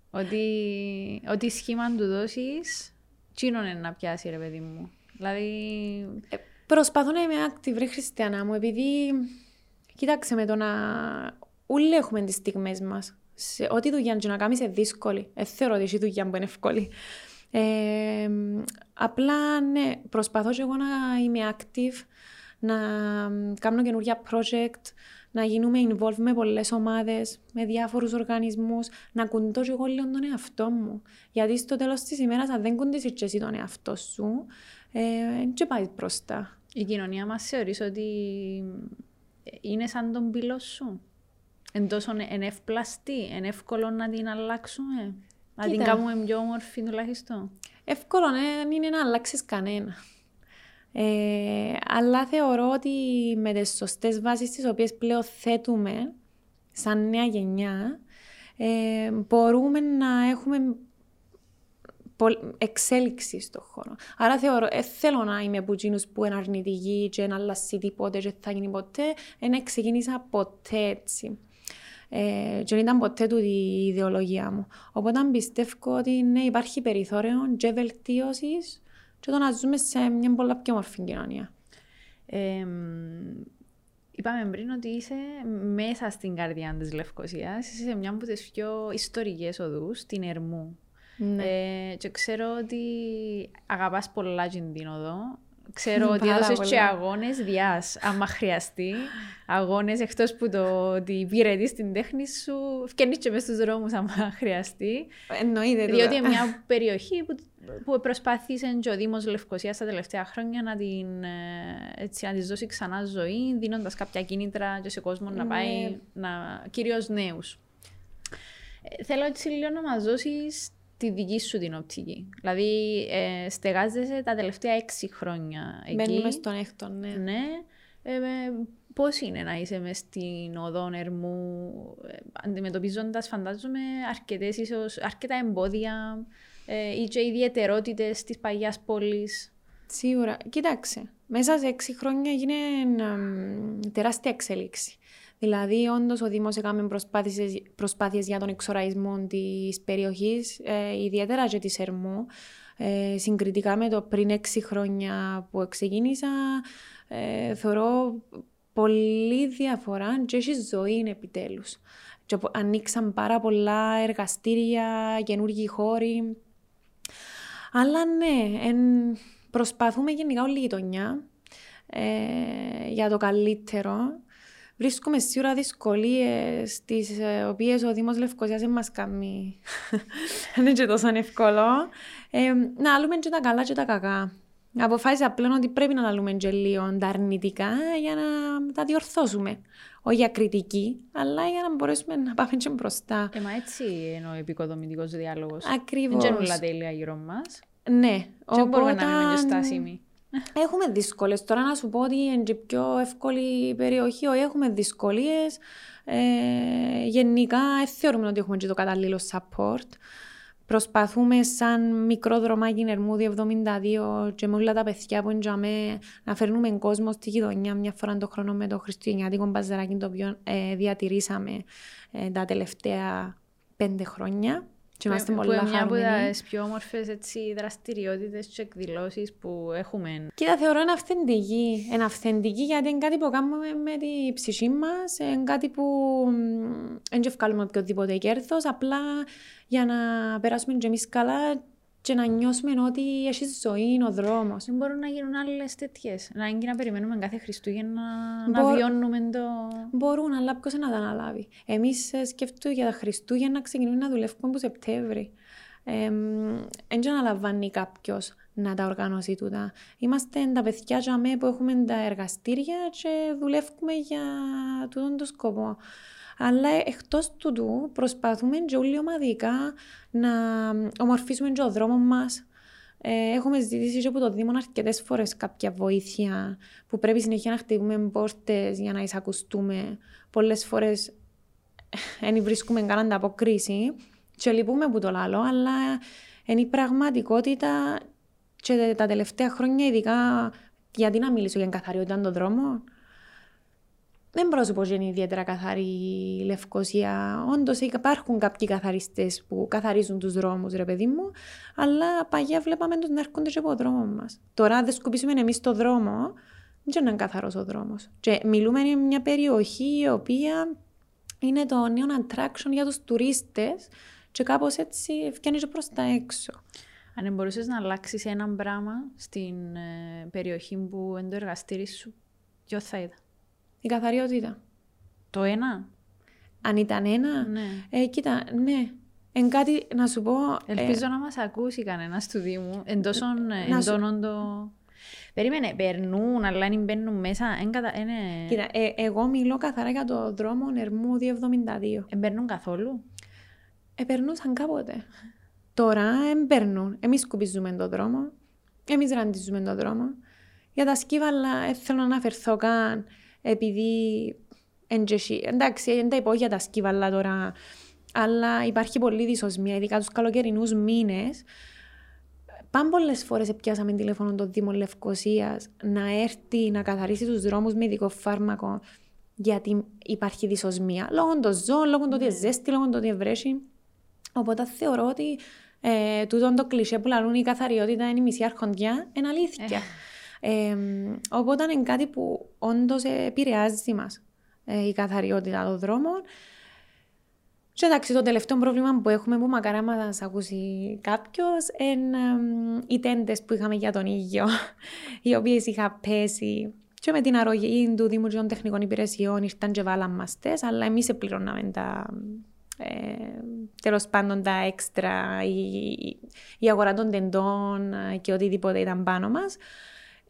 A: Ότι, ότι σχήμα του δώσεις, τσίνον είναι να πιάσει, ρε παιδί μου. Δηλαδή.
B: Ε, προσπαθώ να είμαι active, ρε Χριστιανά μου, επειδή. Κοίταξε με το να Όλοι έχουμε τις στιγμές μας. Σε ό,τι δουλειά να κάνεις είναι δύσκολη. Δεν θεωρώ ότι έχει δουλειά που είναι εύκολη. Ε, απλά ναι, προσπαθώ και εγώ να είμαι active, να κάνω καινούργια project, να γίνουμε involved με πολλές ομάδες, με διάφορους οργανισμούς, να κουντώ και εγώ λίγο τον εαυτό μου. Γιατί στο τέλος της ημέρας, αν δεν κουντήσει και εσύ τον εαυτό σου, δεν ε, πάει μπροστά.
A: Η κοινωνία μας θεωρείς ότι είναι σαν τον πύλο σου; Εν τόσο ευνεύπλαστη, εν εύκολο να την αλλάξουμε; Να την κάνουμε πιο όμορφη τουλάχιστον;
B: Εύκολο ναι, είναι να αλλάξεις κανένα. Ε, αλλά θεωρώ ότι με τις σωστές βάσεις τις οποίες πλέον θέτουμε σαν νέα γενιά ε, μπορούμε να έχουμε εξέλιξη στον χώρο. Άρα θεωρώ, ε, θέλω να είμαι από εκείνους που είναι αρνητικοί και να αλλάξει τίποτε και θα γίνει ποτέ, δεν ξεκίνησα ποτέ έτσι. Ε, και δεν ήταν ποτέ του η ιδεολογία μου. Οπότε πιστεύω ότι ναι, υπάρχει περιθώριο και βελτίωσης και το να ζούμε σε μια πολλά πιο μορφή κοινωνία.
A: Ε, είπαμε πριν ότι είσαι μέσα στην καρδιά της Λευκοσίας, είσαι σε μια από τις πιο ιστορικές οδούς, την Ερμού. Ναι. Ε, και ξέρω ότι αγαπάς πολλά την οδό. Ξέρω <laughs> ότι έδωσες και αγώνες διάς, άμα χρειαστεί. Αγώνες εκτός που το ότι υπηρετείς την τέχνη σου, φκένει και μέσα στους δρόμους, άμα <laughs> χρειαστεί.
B: Εννοείται.
A: Διότι είναι μια περιοχή που, που προσπάθησε και ο Δήμος Λευκοσίας τα τελευταία χρόνια να, την, ε, έτσι, να της δώσει ξανά ζωή, δίνοντας κάποια κίνητρα και σε κόσμο να πάει, ναι. κυρίως νέους. Ε, θέλω έτσι λίγο να μας δώσεις τη δική σου την οπτική. Δηλαδή, ε, στεγάζεσαι τα τελευταία έξι χρόνια εκεί.
B: Μένουμε στον έκτο, ναι.
A: ναι. Ε, πώς είναι να είσαι μες στην οδό Ερμού, ε, αντιμετωπίζοντας, φαντάζομαι, αρκετές ίσως, αρκετά εμπόδια ε, ή και ιδιαιτερότητες της παγιάς πόλης.
B: Σίγουρα. Κοίταξε, μέσα σε έξι χρόνια έγινε τεράστια εξέλιξη. Δηλαδή, όντως, ο Δήμος έκανε προσπάθειες για τον εξοραϊσμό της περιοχής, ε, ιδιαίτερα και της Ερμού. Ε, συγκριτικά με το πριν έξι χρόνια που ξεκίνησα, ε, θεωρώ πολύ διαφορά και έχει ζωή επιτέλους. ανοίξαν πάρα πολλά εργαστήρια, καινούργιοι χώροι. Αλλά ναι, εν, προσπαθούμε γενικά όλη η γειτονιά ε, για το καλύτερο. Βρίσκουμε σίγουρα δυσκολίες, τις ε, οποίες ο Δήμος Λευκοσίας δεν μας κάνει. <laughs> Δεν είναι τόσο εύκολο. Ε, να αλλούμε και τα καλά και τα κακά. Αποφάσισα πλέον ότι πρέπει να αλλούμε και λίγο τα αρνητικά για να τα διορθώσουμε. Όχι για κριτική, αλλά για να μπορέσουμε να πάμε και μπροστά.
A: Ε, μα έτσι είναι ο επικοδομητικός διάλογος.
B: Ακριβώς.
A: Δεν είναι τέλεια γύρω μας.
B: Ναι.
A: Και μπορούμε να μείνουμε στάσιμοι.
B: Έχουμε δυσκολίε. Τώρα να σου πω ότι είναι η πιο εύκολη περιοχή, όχι έχουμε δυσκολίες. Ε, γενικά, δεν θεωρούμε ότι έχουμε και το κατάλληλο support. Προσπαθούμε σαν μικρό δρομάκι Ερμούδη 72 και με όλα τα παιδιά που είναι να φέρνουμε κόσμο στη γειτονιά μια φορά το χρόνο με το Χριστουγεννιάτικο μπαζαράκι το οποίο ε, διατηρήσαμε ε, τα τελευταία πέντε χρόνια. Και είμαστε
A: πολύ χαρούμενοι. Μια από τις πιο όμορφες δραστηριότητες και εκδηλώσεις που έχουμε.
B: Κοίτα, θεωρώ είναι αυθεντική. Είναι αυθεντική γιατί είναι κάτι που κάνουμε με τη ψυχή μας, είναι κάτι που δεν ευκάλουμε οποιοδήποτε κέρδο, απλά για να περάσουμε και εμείς καλά και να νιώσουμε ότι έχει ζωή ο δρόμος.
A: Δεν μπορούν να γίνουν άλλες τέτοιες. Να είναι να περιμένουμε κάθε Χριστούγεννα να, Μπορ... να βιώνουμε το.
B: Μπορούν, αλλά ποιος να τα αναλάβει. Εμείς ε, σκέφτομαι για τα Χριστούγεννα να ξεκινούμε να δουλεύουμε από Σεπτέμβρη. Δεν ε, αναλαμβάνει κάποιος να τα οργανώσει τούτα. Είμαστε τα παιδιά που έχουμε τα εργαστήρια και δουλεύουμε για τούτον τον σκοπό. Αλλά εκτός τούτου προσπαθούμε και όλοι ομαδικά να ομορφήσουμε και ο δρόμος μας. Ε, έχουμε ζητήσει και από το Δήμο αρκετές φορές κάποια βοήθεια που πρέπει συνεχεία να χτυπούμε πόρτες για να εισακουστούμε. Πολλές φορές δεν βρίσκουμε καν ανταποκρίση. Και λυπούμε που το λάλο, αλλά είναι η πραγματικότητα και τα τελευταία χρόνια, ειδικά γιατί να μιλήσω για καθαριότητα των δρόμων, δεν πρόσωπο είναι ιδιαίτερα καθαρή η Λευκοσία. Όντως υπάρχουν κάποιοι καθαριστές που καθαρίζουν τους δρόμους, ρε παιδί μου, αλλά παγιά βλέπαμε τους να έρχονται και από το δρόμο μας. Τώρα, αν δεν σκουπίσουμε εμείς το δρόμο, δεν είναι καθαρός ο δρόμος. Και μιλούμε για μια περιοχή η οποία είναι το νέο attraction για τους τουρίστες και κάπως έτσι φτιάχνει προς τα έξω.
A: Αν μπορούσες να αλλάξεις ένα πράγμα στην ε, περιοχή που είναι το εργαστήρι σου, Ποιο θα ήταν;
B: Η καθαριότητα.
A: Το ένα.
B: Αν ήταν ένα.
A: Ναι.
B: Ε, κοίτα, ναι. Εν κάτι να σου πω. ε,
A: Ελπίζω να μας ακούσει κανένας του Δήμου. Εν τόσο ε,
B: να σου-
A: εντόνων το... Περίμενε, περνούν, αλλά αν μπαίνουν μέσα, εν κατα... είναι...
B: Κοίτα, ε, εγώ μιλώ καθαρά για το δρόμο Νερμού 272.
A: Εν μπαίνουν καθόλου;
B: Επερνούσαν κάποτε. Τώρα εμπέρνουν. Εμείς σκουπίζουμε τον δρόμο. Εμείς ραντίζουμε τον δρόμο. Για τα σκύβαλα δεν θέλω να αναφερθώ καν επειδή εντζεσί. Εντάξει, δεν τα υπόγεια τα σκύβαλα τώρα. Αλλά υπάρχει πολλή δυσοσμία, ειδικά τους καλοκαιρινούς μήνες. Πάνε πολλές φορές πιάσαμε τηλέφωνο τον Δήμο Λευκοσίας να έρθει να καθαρίσει τους δρόμους με ειδικό φάρμακο γιατί υπάρχει δυσοσμία. Λόγω των ζώων, λόγω του ότι είναι ζέστη, λόγω του ότι είναι βρέχει. Οπότε θεωρώ ότι ε, τούτο το κλισέ που λαλούν η καθαριότητα είναι η μισή αρχοντιά, είναι αλήθεια. Ε, οπότε είναι κάτι που όντως επηρεάζει μας ε, η καθαριότητα των δρόμων. Και εντάξει, το τελευταίο πρόβλημα που έχουμε, που μακάρι να μας ακούσει κάποιος, είναι εμ, οι τέντες που είχαμε για τον ήλιο, <laughs> οι οποίες είχα πέσει. Και με την αρρωγή του Δήμου και των Τεχνικών Υπηρεσιών ήρθαν και βάλαν μας τες, αλλά εμείς επληρώναμε τα, ε, τέλος πάντων τα έξτρα, η, η αγορά των τεντών ε, και οτιδήποτε ήταν πάνω μας.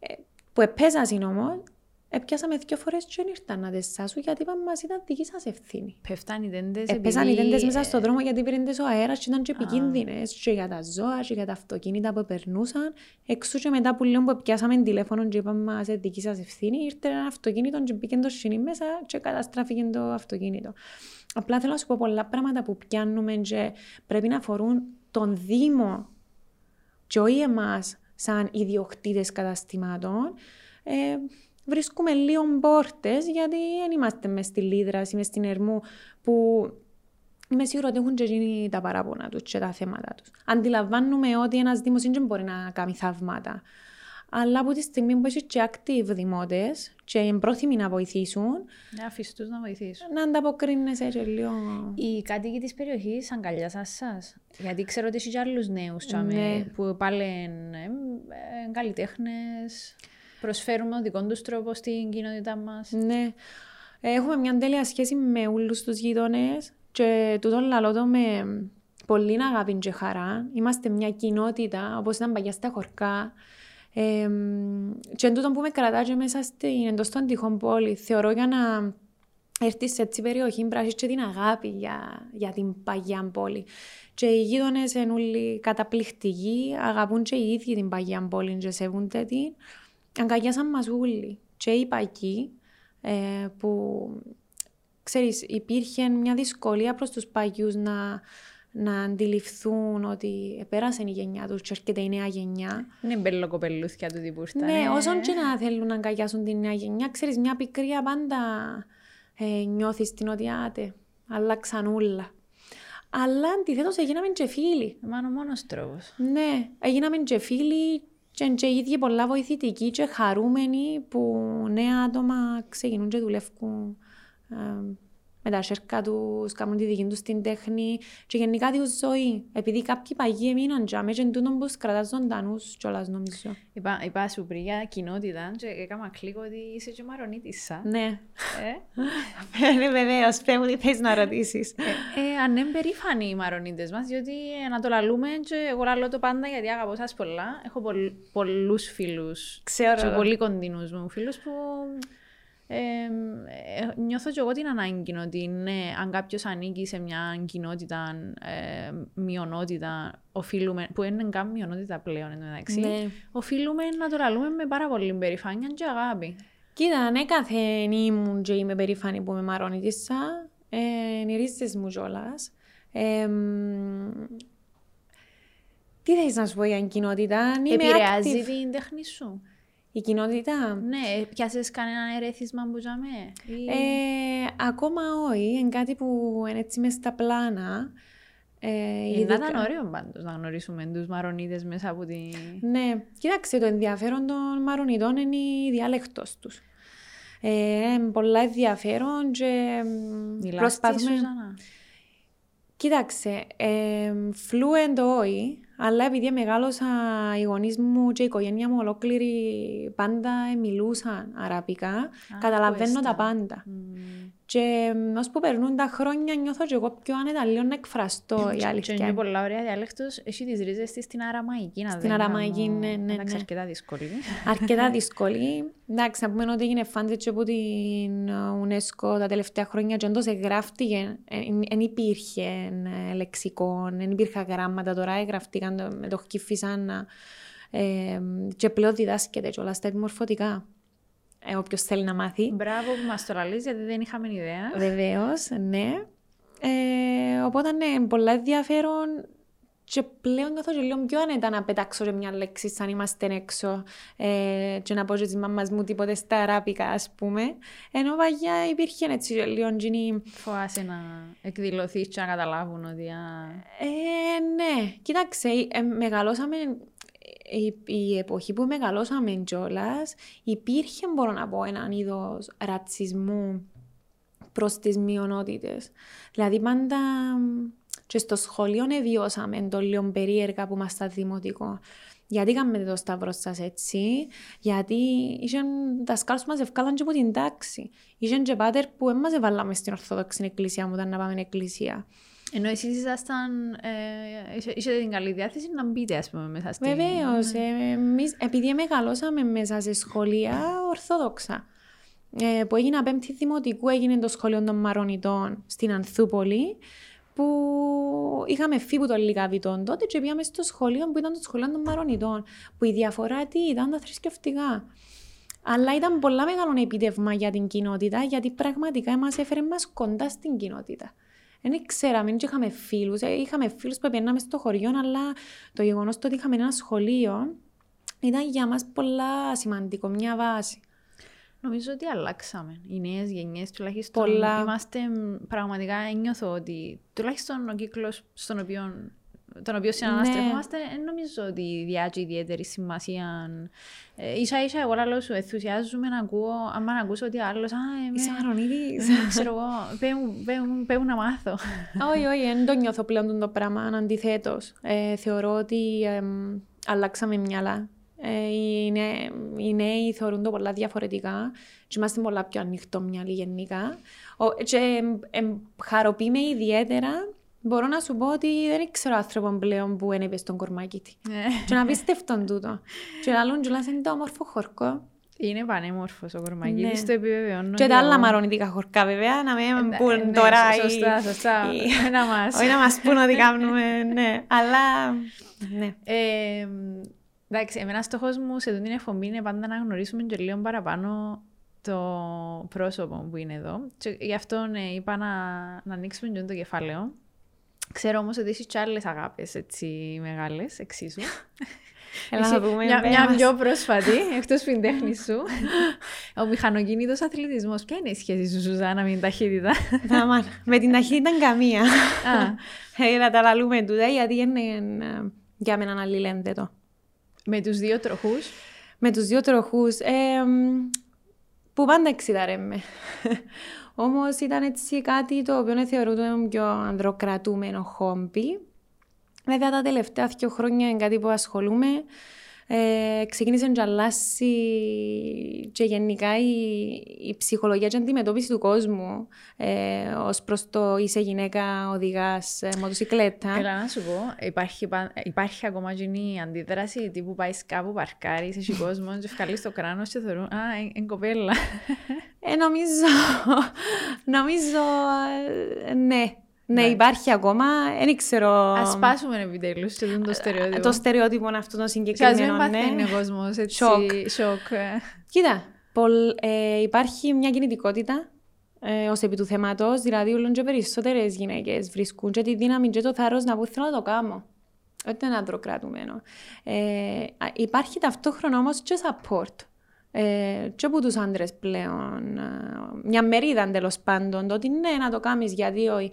B: Ε, που επέζασαν όμως, έπιασαμε δύο φορές και δεν ήρθαν να δεσάσουν γιατί είπαν μας ήταν δική σας ευθύνη.
A: Πέφταν οι τέντες
B: Έπαιζαν οι
A: επειδή-
B: τέντες μέσα στον δρόμο γιατί πήραν ο αέρας και ήταν και επικίνδυνες και για τα ζώα και για τα αυτοκίνητα που περνούσαν. Εξού και μετά που λέω που πιάσαμε τηλέφωνο και είπαμε μας «Ε, δική σας ευθύνη, ήρθε ένα αυτοκίνητο και μπήκε το σινί μέσα και καταστράφηκε το αυτοκίνητο. Απλά θέλω να σου πω πολλά πράγματα που πιάνουμε και πρέπει να αφορούν τον Δήμο και όχι εμάς σαν ιδιοκτήτες καταστημάτων. Ε, βρίσκουμε λίγο πόρτες γιατί δεν είμαστε μες στη Λίδραση, μες στην Ερμού που είμαι σίγουρη ότι έχουν και γίνει τα παράπονα τους και τα θέματα τους. Αντιλαμβάνουμε ότι ένας Δήμος δεν μπορεί να κάνει θαύματα. Αλλά από τη στιγμή που έχει και active δημότες και είναι πρόθυμοι να βοηθήσουν,
A: Να αφήσεις τους να βοηθήσουν.
B: να ανταποκρίνεσαι και λίγο...
A: Οι κάτοικοι της περιοχής αγκαλιάσαν σας. Γιατί ξέρω ότι έχει και άλλους νέους τσάμε,
B: Ναι.
A: που πάλι είναι ε, καλλιτέχνες, προσφέρουν ο δικό τους τρόπο στην κοινότητά μας.
B: Ναι. Έχουμε μια τέλεια σχέση με όλους τους γείτονες και τούτο λαλώ το με πολύ αγάπη και χαρά. Είμαστε μια κοινότητα, όπως ήταν παγιά στα χωρκά. Ε, και εν τούτο που με κρατά και μέσα στην, εντός των τυχών πόλη. Θεωρώ για να έρθεις σε έτσι περιοχή πρέπει να έχεις και την αγάπη για, για την παγιά πόλη. Και οι γείτονες είναι όλοι καταπληκτικοί, αγαπούν και οι ίδιοι την παγιά πόλη και σέβονται την. Αγκαλιάσαν μας όλοι. Και οι παγιοί ε, που ξέρεις, υπήρχε μια δυσκολία προς τους παγιούς να, να αντιληφθούν ότι πέρασε η γενιά τους και έρχεται η νέα γενιά.
A: Είναι μπελοκοπελούθια του τύπου ήρθαν.
B: Ναι,
A: ε.
B: όσον και να θέλουν να αγκαλιάσουν την νέα γενιά, ξέρεις, μια πικρία πάντα ε, νιώθεις την ότι άτε, αλλάξαν όλα. Αλλά αντιθέτως έγιναμε και φίλοι.
A: Μα είναι ο μόνος τρόπος.
B: Ναι, έγιναμε και φίλοι και, και οι ίδιοι πολλά βοηθητικοί και χαρούμενοι που νέα άτομα ξεκινούν και δουλεύουν ε, με τα σέρκα τους, κάνουν τη δική τους την τέχνη και γενικά τη ζωή. Επειδή κάποιοι παγιοί έμειναν τζάμε και τούτον που τους κρατάς ζωντανούς κιόλας νομίζω.
A: Είπα, είπα σου πριν για κοινότητα και έκανα κλικ ότι είσαι και μαρονίτισσα.
B: Ναι.
A: Ε,
B: Ναι, βεβαίως. Πες μου τι θες να ρωτήσεις.
A: ε, αν είναι περήφανοι οι μαρονίτες μας, διότι ε, να το λαλούμε και εγώ λαλώ το πάντα γιατί αγαπώ σας πολλά. Έχω πολλ, πολλούς φίλους
B: Ξέρω.
A: και πολύ κοντινούς μου φίλους που ε, ε, νιώθω και εγώ την ανάγκη ότι ναι, αν κάποιος ανήκει σε μια κοινότητα, ε, μειονότητα, οφείλουμε, που είναι καν μειονότητα πλέον εντωμεταξύ,
B: Ναι.
A: οφείλουμε να το λαλούμε με πάρα πολύ περηφάνεια και αγάπη.
B: Κοίτα, ανέκαθεν ήμουν και είμαι περήφανη που με μαρονίτησα. Ε, είναι οι ρίζες μου κιόλας. Ε, μ, τι θες να σου πω για την κοινότητα; αν Είμαι
A: Επηρεάζει
B: active.
A: την τέχνη σου.
B: Η κοινότητα.
A: Ναι, πιάσες κανένα ερέθισμα που τζαμε. Ή...
B: Ε, ακόμα όχι. Είναι κάτι που είναι έτσι μες στα πλάνα. Ε,
A: Ε,
B: ειδικά-
A: να ήταν ωραίο πάντως να γνωρίσουμε τους μαρονίτες μέσα από τη...
B: Ναι, κοίταξε, το ενδιαφέρον των Μαρονιτών είναι η διάλεκτος τους. Ε, είναι πολλά ενδιαφέρον και μ,
A: Μιλάς
B: προσπαθούμε...
A: τη Σουζανά.
B: Κοίταξε, ε, fluent όχι, αλλά επειδή μεγάλωσα οι γονείς μου και η οικογένεια μου ολόκληρη πάντα μιλούσαν αραπικά, καταλαβαίνω τα πάντα. Mm. Και ώσπου περνούν τα χρόνια νιώθω και εγώ πιο άνετα λίγο να εκφραστώ η αλήθεια.
A: Και είναι πολλά ωραία διάλεκτος, έχει τις ρίζες της στην αραμαϊκή. Να
B: στην αραμαϊκή, ναι, ναι, ναι.
A: Εντάξει, αρκετά δύσκολη.
B: αρκετά <laughs> δύσκολη. Εντάξει, να πούμε ότι έγινε φάντζετ από την UNESCO τα τελευταία χρόνια και όντως εγγράφτηκε, δεν υπήρχε ε, λεξικό, δεν υπήρχαν γράμματα, τώρα εγγραφτήκαν, με το χκύφισαν ε, και πλέον διδάσκεται όλα στα επιμορφωτικά ε, όποιος θέλει να μάθει.
A: Μπράβο που μας το λαλείς, γιατί δεν είχαμε ιδέα.
B: Βεβαίως, ναι. Ε, οπότε είναι πολύ ενδιαφέρον και πλέον νιώθω και λίγο πιο άνετα να πετάξω και μια λέξη σαν είμαστε έξω ε, και να πω και της μάμας μου τίποτε στα αράπικα ας πούμε. Ενώ παγιά υπήρχε έτσι λίγο γίνει...
A: Φοβάσαι να εκδηλωθείς και να καταλάβουν ότι...
B: Ε, ναι, κοίταξε, ε, μεγαλώσαμε η, η εποχή που μεγαλώσαμε κιόλας, υπήρχε, μπορώ να πω, έναν είδος ρατσισμού προς τις μειονότητες. Δηλαδή, πάντα και στο σχολείο βιώσαμε το λίγο περίεργα που ήμασταν δημοτικό. Γιατί κάνουμε το σταυρό σας έτσι, γιατί είχαν τα σκάλους μας ευκάλαν και από την τάξη. Είχαν και πάτερ που δεν μας έβαλαμε στην Ορθόδοξη Εκκλησία μου όταν να πάμε στην Εκκλησία.
A: Ενώ εσείς ήσασταν, ε, είχατε την καλή διάθεση να μπείτε ας πούμε μέσα στην...
B: Βεβαίως, ε, εμείς, επειδή μεγαλώσαμε μέσα σε σχολεία ορθόδοξα. Ε, που έγινα πέμπτη δημοτικού, έγινε το σχολείο των Μαρονιτών στην Ανθούπολη, που είχαμε φύγει από το Λιγαβιτών τότε και πήγαμε στο σχολείο που ήταν το σχολείο των Μαρονιτών, που η διαφορά τι ήταν τα θρησκευτικά. Αλλά ήταν πολλά μεγάλο επίτευγμα για την κοινότητα, γιατί πραγματικά μας έφερε μας κοντά στην κοινότητα. Δεν ξέραμε, δεν είχαμε φίλους. Ε, είχαμε φίλους που πήγαμε στο χωριό, αλλά το γεγονός ότι είχαμε ένα σχολείο ήταν για μας πολλά σημαντικό, μια βάση.
A: Νομίζω ότι αλλάξαμε. Οι νέες γενιές τουλάχιστον. Πολλά. Είμαστε πραγματικά ένιωθω ότι τουλάχιστον ο κύκλος στον οποίο τον οποίο συναναστρεφόμαστε, ναι. δεν νομίζω ότι διάτζει ιδιαίτερη σημασία. Ε, ίσα ίσα εγώ λαλό σου ενθουσιάζομαι να ακούω, άμα να ακούσω ότι άλλος, α, είμαι...
B: Είσαι Μαρονίδης.
A: Ξέρω εγώ, <laughs> πέμπουν να μάθω.
B: Όχι, όχι, δεν το νιώθω πλέον το πράγμα, αντιθέτως. Ε, θεωρώ ότι ε, αλλάξαμε μυαλά. Ε, οι, νέοι, οι νέοι θεωρούν το πολλά διαφορετικά και είμαστε πολλά πιο ανοιχτό μυαλί γενικά. Ο, και ε, ε, χαροποιούμε ιδιαίτερα Μπορώ να σου πω ότι δεν ξέρω άνθρωπο πλέον που είναι στον κορμάκι της. Ναι. και να πίστευτον τούτο. και να λούν κιόλας είναι το όμορφο χορκό.
A: Είναι πανέμορφος ο κορμάκι της, το επιβεβαιώνω.
B: Και τα άλλα μαρονιτικά χορκά βέβαια, να με ε, πούν ναι, τώρα.
A: Σωστά, σωστά.
B: Να μας. Όχι να μας πούν ότι κάνουμε, ναι. Αλλά, ναι.
A: Εντάξει, εμένα στόχος μου σε αυτή την εφομή είναι πάντα να γνωρίσουμε και λίγο παραπάνω το πρόσωπο που είναι εδώ. Και γι' αυτό ναι, είπα να, να ανοίξουμε και το κεφάλαιο. Ξέρω όμως ότι έχει και άλλες αγάπες έτσι μεγάλες, εξίσου. <laughs>
B: Έλα να δούμε.
A: Μια, μια πιο πρόσφατη, <laughs> εκτός που είναι τέχνη σου. Ο μηχανοκίνητος αθλητισμός. Ποια είναι η σχέση σου, Σουζάνα, με την ταχύτητα;
B: με την ταχύτητα καμία. <laughs> Ε, να τα λαλούμε τούτα, γιατί είναι ε, για μένα αλληλένδετο.
A: Με τους δύο τροχούς.
B: Με τους δύο τροχούς. Ε, που πάντα εξηταρέμε. <laughs> Όμως ήταν έτσι κάτι το οποίο θεωρούταν πιο ανδροκρατούμενο χόμπι. Βέβαια τα τελευταία δύο χρόνια είναι κάτι που ασχολούμαι. Ε, ξεκίνησε να αλλάσει και γενικά η, η ψυχολογία και η αντιμετώπιση του κόσμου ε, ως προς το είσαι γυναίκα οδηγάς ε, μοτοσυκλέτα.
A: Έλα να σου πω, υπάρχει, υπάρχει ακόμα η αντίδραση τύπου πάεις κάπου παρκάρεις, έχει κόσμο και ευκαλείς το κράνος και θεωρούν «Α, είναι κοπέλα».
B: Ε, νομίζω, νομίζω, ε, ναι. Ναι, υπάρχει ακόμα. Δεν ξέρω.
A: Α σπάσουμε επιτέλους το στερεότυπο.
B: Το στερεότυπο αυτό το συγκεκριμένο.
A: Α μην παθαίνει ο κόσμος έτσι. Σοκ. Σοκ.
B: Κοίτα, ε, υπάρχει μια κινητικότητα ε, ως επί του θέματος. Δηλαδή, όλο και περισσότερες γυναίκες βρίσκουν και τη δύναμη και το θάρρος να πούν θέλω να το κάνω. Ότι είναι αντροκρατουμένο. Ε, υπάρχει ταυτόχρονα όμως και support. Ε, και από τους άντρες πλέον, ε, μια μερίδα τέλος πάντων, ότι ναι, να το κάνεις γιατί όχι.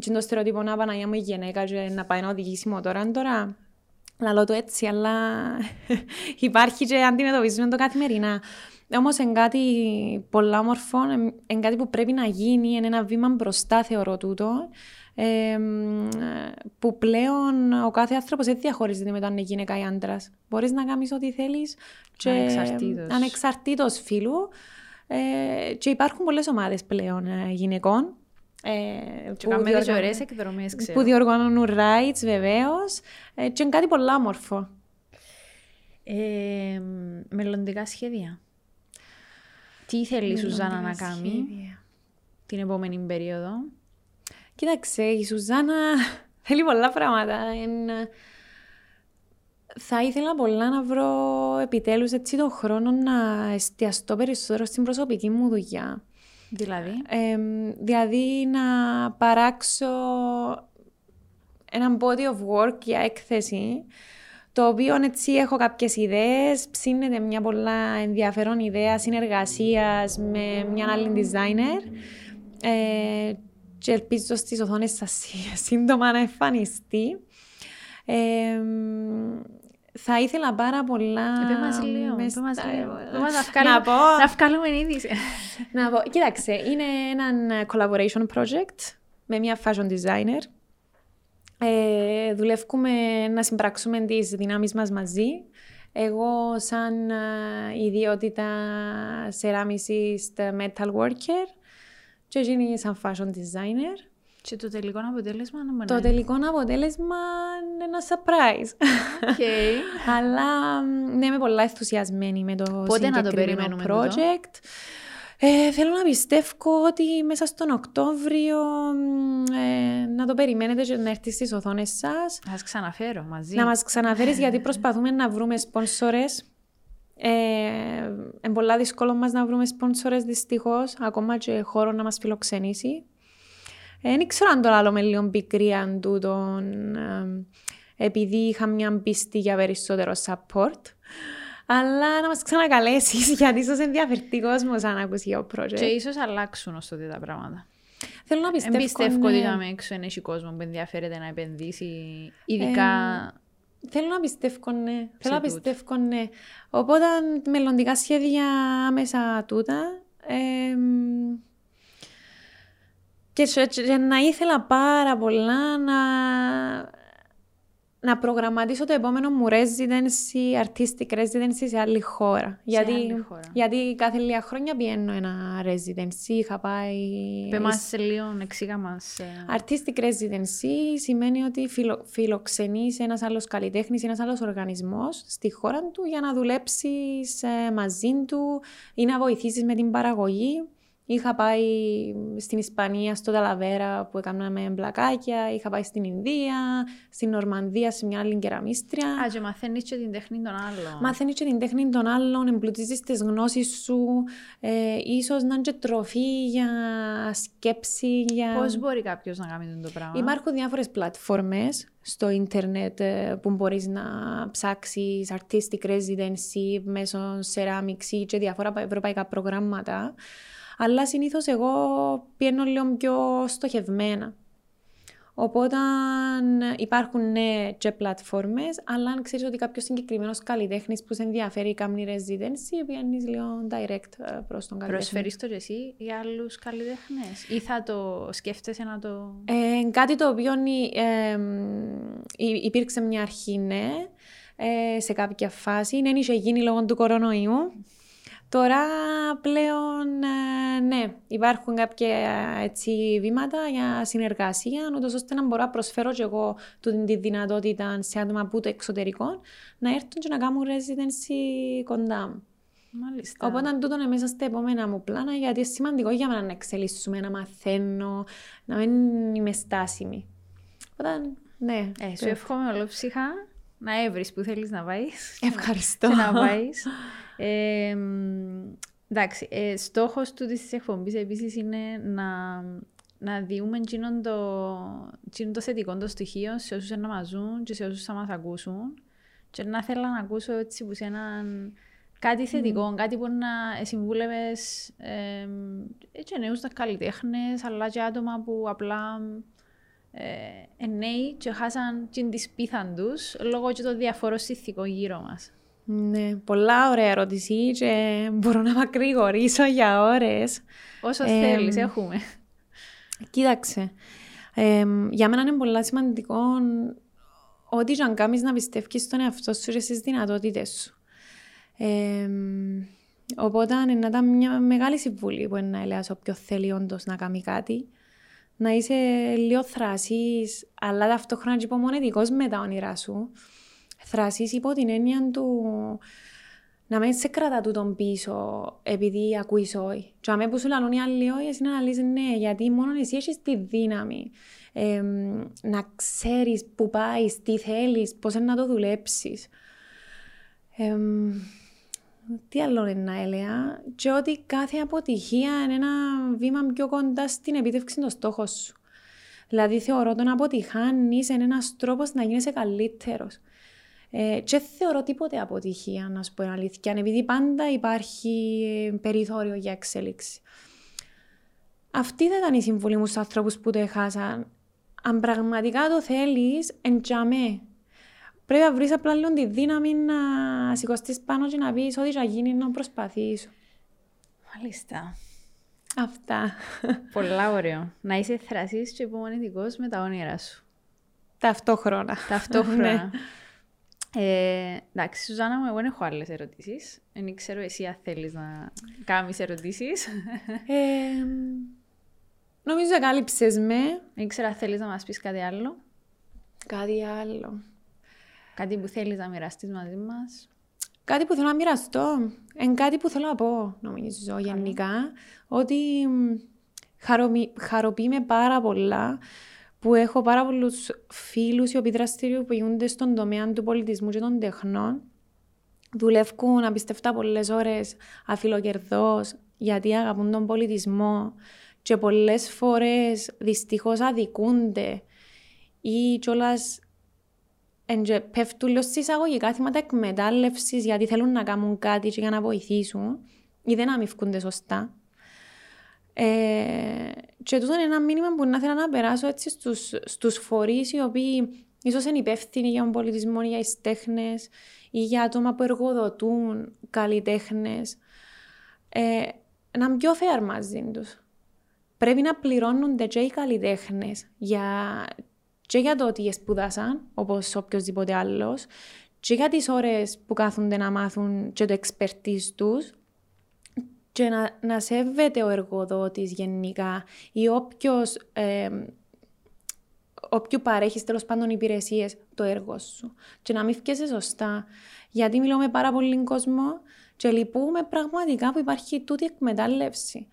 B: Και το στερεότυπο να Παναγία μου η γυναίκα και να πάει να οδηγήσει μοτόρα τώρα Λαλό το έτσι, αλλά <laughs> υπάρχει και αντιμετωπίζουμε το καθημερινά. Όμως είναι κάτι πολλά όμορφο, είναι κάτι που πρέπει να γίνει, είναι ένα βήμα μπροστά, θεωρώ τούτο. Ε, που πλέον ο κάθε άνθρωπος δεν διαχωρίζεται με το αν είναι γυναίκα ή άντρας. Μπορείς να κάνεις ό,τι θέλεις. Ανεξαρτήτως φίλου. Ε, και υπάρχουν πολλές ομάδες πλέον ε, γυναικών.
A: Ε, και που, διοργανώνουν, εκδρομές,
B: ξέρω. που διοργανώνουν rights βεβαίως. Ε, και είναι κάτι πολύ όμορφο.
A: Ε, μελλοντικά σχέδια. Τι θέλεις η Σουζάνα να κάνει την επόμενη περίοδο;
B: Κοίταξε, η Σουζάνα <laughs> θέλει πολλά πράγματα. Θα ήθελα πολλά να βρω επιτέλους έτσι τον χρόνο να εστιαστώ περισσότερο στην προσωπική μου δουλειά.
A: Δηλαδή;
B: δηλαδή να παράξω ένα body of work για έκθεση το οποίο έτσι έχω κάποιες ιδέες, ψήνεται μια πολλά ενδιαφέρον ιδέα συνεργασίας με μια άλλη designer ε, και ελπίζω στις οθόνες σας <laughs> σύντομα να εμφανιστεί. Ε, θα ήθελα πάρα πολλά...
A: Είπε μας λίγο, είπε μας λίγο. Να πω... Να βγάλουμε είδηση.
B: Να πω, κοίταξε, είναι ένα collaboration project με μια fashion designer. Ε, δουλεύουμε να συμπράξουμε τις δυνάμεις μας μαζί. Εγώ σαν ιδιότητα σεράμισης metal worker και εκείνη σαν fashion designer.
A: Και το τελικό αποτέλεσμα
B: να Το τελικό αποτέλεσμα είναι ένα surprise.
A: Okay. <laughs>
B: Αλλά ναι, είμαι πολλά ενθουσιασμένη με το
A: Πότε να το περιμένουμε
B: project. Ε, θέλω να πιστεύω ότι μέσα στον Οκτώβριο ε, να το περιμένετε και να έρθει στις οθόνες σας.
A: Να σας ξαναφέρω μαζί.
B: Να μας ξαναφέρεις γιατί προσπαθούμε να βρούμε σπόνσορες. Ε, είναι πολλά δύσκολο μας να βρούμε σπόνσορες δυστυχώς, ακόμα και χώρο να μας φιλοξενήσει. Δεν ε, ξέρω αν το άλλο με λίγο πικρία τούτον, ε, επειδή είχα μια πίστη για περισσότερο support. Αλλά να μας ξανακαλέσεις, <laughs> γιατί ίσως ενδιαφερθεί κόσμος αν ακούσει για το project.
A: Και ίσως αλλάξουν όσο τα πράγματα.
B: Θέλω να πιστεύω...
A: Εμπιστεύω ότι ναι. έξω είναι κόσμο που ενδιαφέρεται να επενδύσει, ειδικά...
B: Ε, θέλω να πιστεύω, ναι. Θέλω να πιστεύω, ναι. Οπότε, μελλοντικά σχέδια άμεσα τούτα. Ε, και, και να ήθελα πάρα πολλά να, να προγραμματίσω το επόμενο μου residency, artistic residency σε άλλη χώρα.
A: Σε
B: γιατί,
A: άλλη χώρα.
B: γιατί κάθε λίγα χρόνια πιένω ένα residency, είχα πάει...
A: Πε μας λίγο, εξήγα μας. Ε.
B: Artistic residency σημαίνει ότι φιλο, φιλοξενείς ένας άλλος καλλιτέχνης, ένας άλλος οργανισμός στη χώρα του για να δουλέψεις ε, μαζί του ή να βοηθήσεις με την παραγωγή. Είχα πάει στην Ισπανία, στο Ταλαβέρα που έκαναμε μπλακάκια, είχα πάει στην Ινδία, στην Νορμανδία σε μια άλλη κεραμίστρια.
A: Α, και μαθαίνεις και την τέχνη των άλλων.
B: Μαθαίνεις και την τέχνη των άλλων, εμπλουτίζεις τις γνώσεις σου, ε, ίσως να είναι και τροφή για σκέψη. Για...
A: Πώς μπορεί κάποιος να κάνει το πράγμα;
B: Υπάρχουν διάφορες πλατφόρμες στο ίντερνετ ε, που μπορείς να ψάξεις artistic residency μέσω ceramics και διάφορα ευρωπαϊκά προγράμματα αλλά συνήθως εγώ πιένω λίγο πιο στοχευμένα. Οπότε υπάρχουν ναι και πλατφόρμες, αλλά αν ξέρεις ότι κάποιος συγκεκριμένος καλλιτέχνης που σε ενδιαφέρει ή κάνει residency, βγαίνεις λίγο direct ε, προς τον καλλιτέχνη.
A: Προσφέρεις το εσύ για άλλους καλλιτέχνες, ή θα το σκέφτεσαι να το.
B: Ε, κάτι το οποίο ε, υπήρξε μια αρχή, ναι, ε, σε κάποια φάση. Δεν είχε γίνει λόγω του κορονοϊού. Τώρα πλέον ε, ναι, υπάρχουν κάποια έτσι, βήματα για συνεργασία, ούτως ώστε να μπορώ να προσφέρω και εγώ τη δυνατότητα σε άτομα από το εξωτερικό να έρθουν και να κάνουν residency κοντά μου.
A: Μάλιστα.
B: Οπότε τούτο είναι μέσα στα επόμενα μου πλάνα, γιατί είναι σημαντικό για μένα να εξελίσσουμε, να μαθαίνω, να μην είμαι στάσιμη. Οπότε, ναι.
A: Ε, σου εύχομαι ολόψυχα να έβρεις που θέλεις να πάει.
B: Ευχαριστώ.
A: Και να πάει. Ε, εντάξει, ε, στόχος του της εκπομπής επίσης είναι να, να διούμε το, το θετικό το στοιχείο σε όσους να μας ζουν και σε όσους θα μας ακούσουν και να θέλω να ακούσω έτσι που σε έναν κάτι θετικό, mm. κάτι που να συμβούλευες ε, και νέους καλλιτέχνες αλλά και άτομα που απλά ε, νέοι και χάσαν την της πίθαν τους λόγω και των διαφορών συνθηκών γύρω μας.
B: Ναι, πολλά ωραία ερώτηση και μπορώ να μακρηγορήσω για ώρες.
A: Όσο ε, θέλεις, έχουμε.
B: Κοίταξε, ε, για μένα είναι πολύ σημαντικό ό,τι και αν κάνεις να πιστεύεις στον εαυτό σου και στις δυνατότητες σου. Ε, οπότε είναι να ήταν μια μεγάλη συμβουλή που είναι να έλεγα σε όποιον θέλει όντως να κάνει κάτι. Να είσαι λίγο θρασής, αλλά ταυτόχρονα και υπομονετικός με τα όνειρά σου. Θρασής υπό την έννοια του να μην σε κρατά του τον πίσω επειδή ακούεις όχι. Και αν που σου λαλούν οι άλλοι όχι, εσύ να λες ναι, γιατί μόνο εσύ έχεις τη δύναμη ε, να ξέρεις που πάεις, τι θέλεις, πώς να το δουλέψεις. Ε, τι άλλο είναι να έλεγα, και ότι κάθε αποτυχία είναι ένα βήμα πιο κοντά στην επίτευξη των στόχων σου. Δηλαδή θεωρώ τον αποτυχάνεις είναι ένας τρόπος να γίνεσαι καλύτερος. Ε, και θεωρώ τίποτε αποτυχία, να σου πω αλήθεια, επειδή πάντα υπάρχει ε, περιθώριο για εξέλιξη. Αυτή δεν ήταν η συμβουλή μου στους ανθρώπους που το έχασαν. Αν πραγματικά το θέλεις, εντιαμέ. Πρέπει να βρεις απλά λίγο τη δύναμη να σηκωστείς πάνω και να πεις ό,τι θα γίνει να προσπαθήσω.
A: Μάλιστα.
B: Αυτά.
A: Πολλά ωραίο. Να είσαι θρασής και υπομονητικός με τα όνειρα σου.
B: Ταυτόχρονα.
A: Ταυτόχρονα. Ναι. Ε, εντάξει, Σουζάννα μου, εγώ δεν έχω άλλες ερωτήσεις. Δεν ξέρω εσύ αν θέλεις να κάνεις ερωτήσεις.
B: Ε, νομίζω κάλυψες με.
A: Δεν ξέρω αν θέλεις να μας πεις κάτι άλλο.
B: Κάτι άλλο.
A: Κάτι που θέλεις να μοιραστείς μαζί μας.
B: Κάτι που θέλω να μοιραστώ. Είναι κάτι που θέλω να πω, νομίζω, γενικά. Ότι χαροποιεί με πάρα πολλά που έχω πάρα πολλούς φίλους οι οποίοι δραστηριοποιούνται στον τομέα του πολιτισμού και των τεχνών. Δουλεύουν απίστευτα πολλές ώρες αφιλοκερδός γιατί αγαπούν τον πολιτισμό και πολλές φορές δυστυχώς αδικούνται ή κιόλας πέφτουν λίγο στι εισαγωγικά θύματα εκμετάλλευσης γιατί θέλουν να κάνουν κάτι για να βοηθήσουν ή δεν αμυφκούνται σωστά. Ε, και τούτο είναι ένα μήνυμα που να θέλω να περάσω έτσι στους, στους φορείς οι οποίοι ίσως είναι υπεύθυνοι για τον πολιτισμό, για τις τέχνες ή για άτομα που εργοδοτούν καλλιτέχνες. Ε, να είναι πιο fair μαζί τους. Πρέπει να πληρώνονται και οι καλλιτέχνες για, και για το ότι σπουδάσαν, όπως οποιοδήποτε άλλος, και για τις ώρες που κάθονται να μάθουν και το expertise τους, και να, να σέβεται ο εργοδότης γενικά ή όποιος, ε, όποιο παρέχεις τέλος πάντων υπηρεσίες το έργο σου και να μην φτιάξει σωστά. Γιατί μιλώ με πάρα πολύ κόσμο και λυπούμε πραγματικά που υπάρχει τούτη εκμετάλλευση.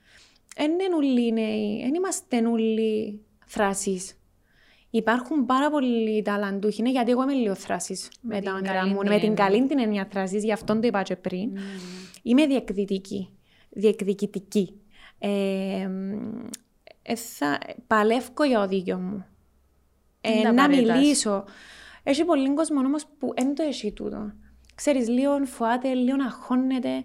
B: Δεν είναι όλοι νέοι, δεν είμαστε όλοι θράσεις. Υπάρχουν πάρα πολλοί ταλαντούχοι, ναι, γιατί εγώ είμαι λίγο θράση με, τα όνειρα μου. Με την καλή την έννοια θράση, γι' αυτό το είπα και πριν. Mm. Είμαι διεκδυτική διεκδικητική. Ε, ε, θα παλεύω για οδήγιο μου. Ε, να μιλήσω. Έχει πολύ κόσμο όμως που δεν το έχει τούτο. Ξέρεις, λίγο φοάται, λίγο αγχώνεται.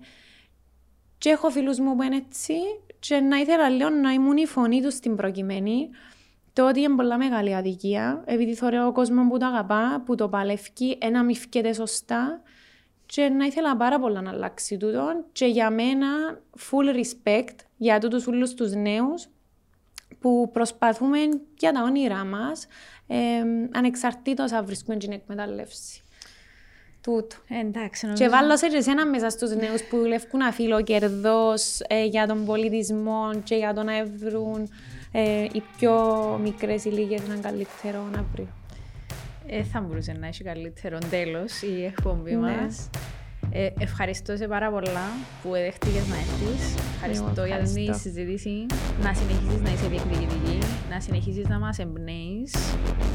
B: Και έχω φίλους μου που είναι έτσι και να ήθελα λίγο να ήμουν η φωνή τους στην προκειμένη. Το ότι είναι πολλά μεγάλη αδικία, επειδή θεωρώ ο κόσμο που το αγαπά, που το παλεύει, ένα μη φκέται σωστά και να ήθελα πάρα πολλά να αλλάξει τούτο και για μένα full respect για τούτους όλους τους νέους που προσπαθούμε για τα όνειρά μας ε, ανεξαρτήτως αν βρίσκουμε την εκμεταλλεύση. Τούτο.
A: Εντάξει,
B: νομίζω... Και βάλω σε εσένα μέσα στους νέους που δουλεύουν αφήλω κερδός ε, για τον πολιτισμό και για το να βρουν ε, οι πιο μικρές ηλικίες έναν καλύτερο να βρουν
A: ε, θα μπορούσε να έχει καλύτερο τέλος η εκπομπή ναι. μας. Ε, ευχαριστώ σε πάρα πολλά που δέχτηκε να έρθεις. Ευχαριστώ, για την συζήτηση. Να συνεχίσεις να είσαι διεκδικητική, να συνεχίσεις να μας εμπνέεις.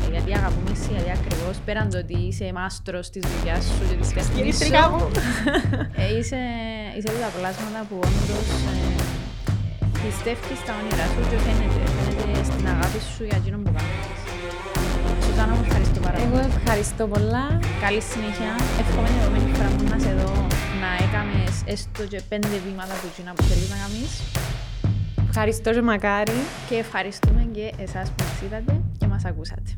A: Ε, γιατί αγαπούμε εσύ, γιατί ακριβώς πέραν το ότι είσαι μάστρος της δουλειάς σου και της τέχνη σου. <laughs> ε, είσαι, είσαι τα πλάσματα που όντως ε, πιστεύεις στα όνειρά σου και φαίνεται, φαίνεται στην αγάπη σου για εκείνον που κάνεις. Σουζάνα μου ευχαριστώ πάρα
B: πολύ. Εγώ ευχαριστώ πολλά.
A: Καλή συνέχεια. Εύχομαι την επόμενη φορά που να σε δω να έκαμες έστω και πέντε βήματα του Κίνα που θέλεις να κάνεις.
B: Ευχαριστώ και μακάρι.
A: Και ευχαριστούμε και εσάς που μας είδατε και μας μας ακούσατε.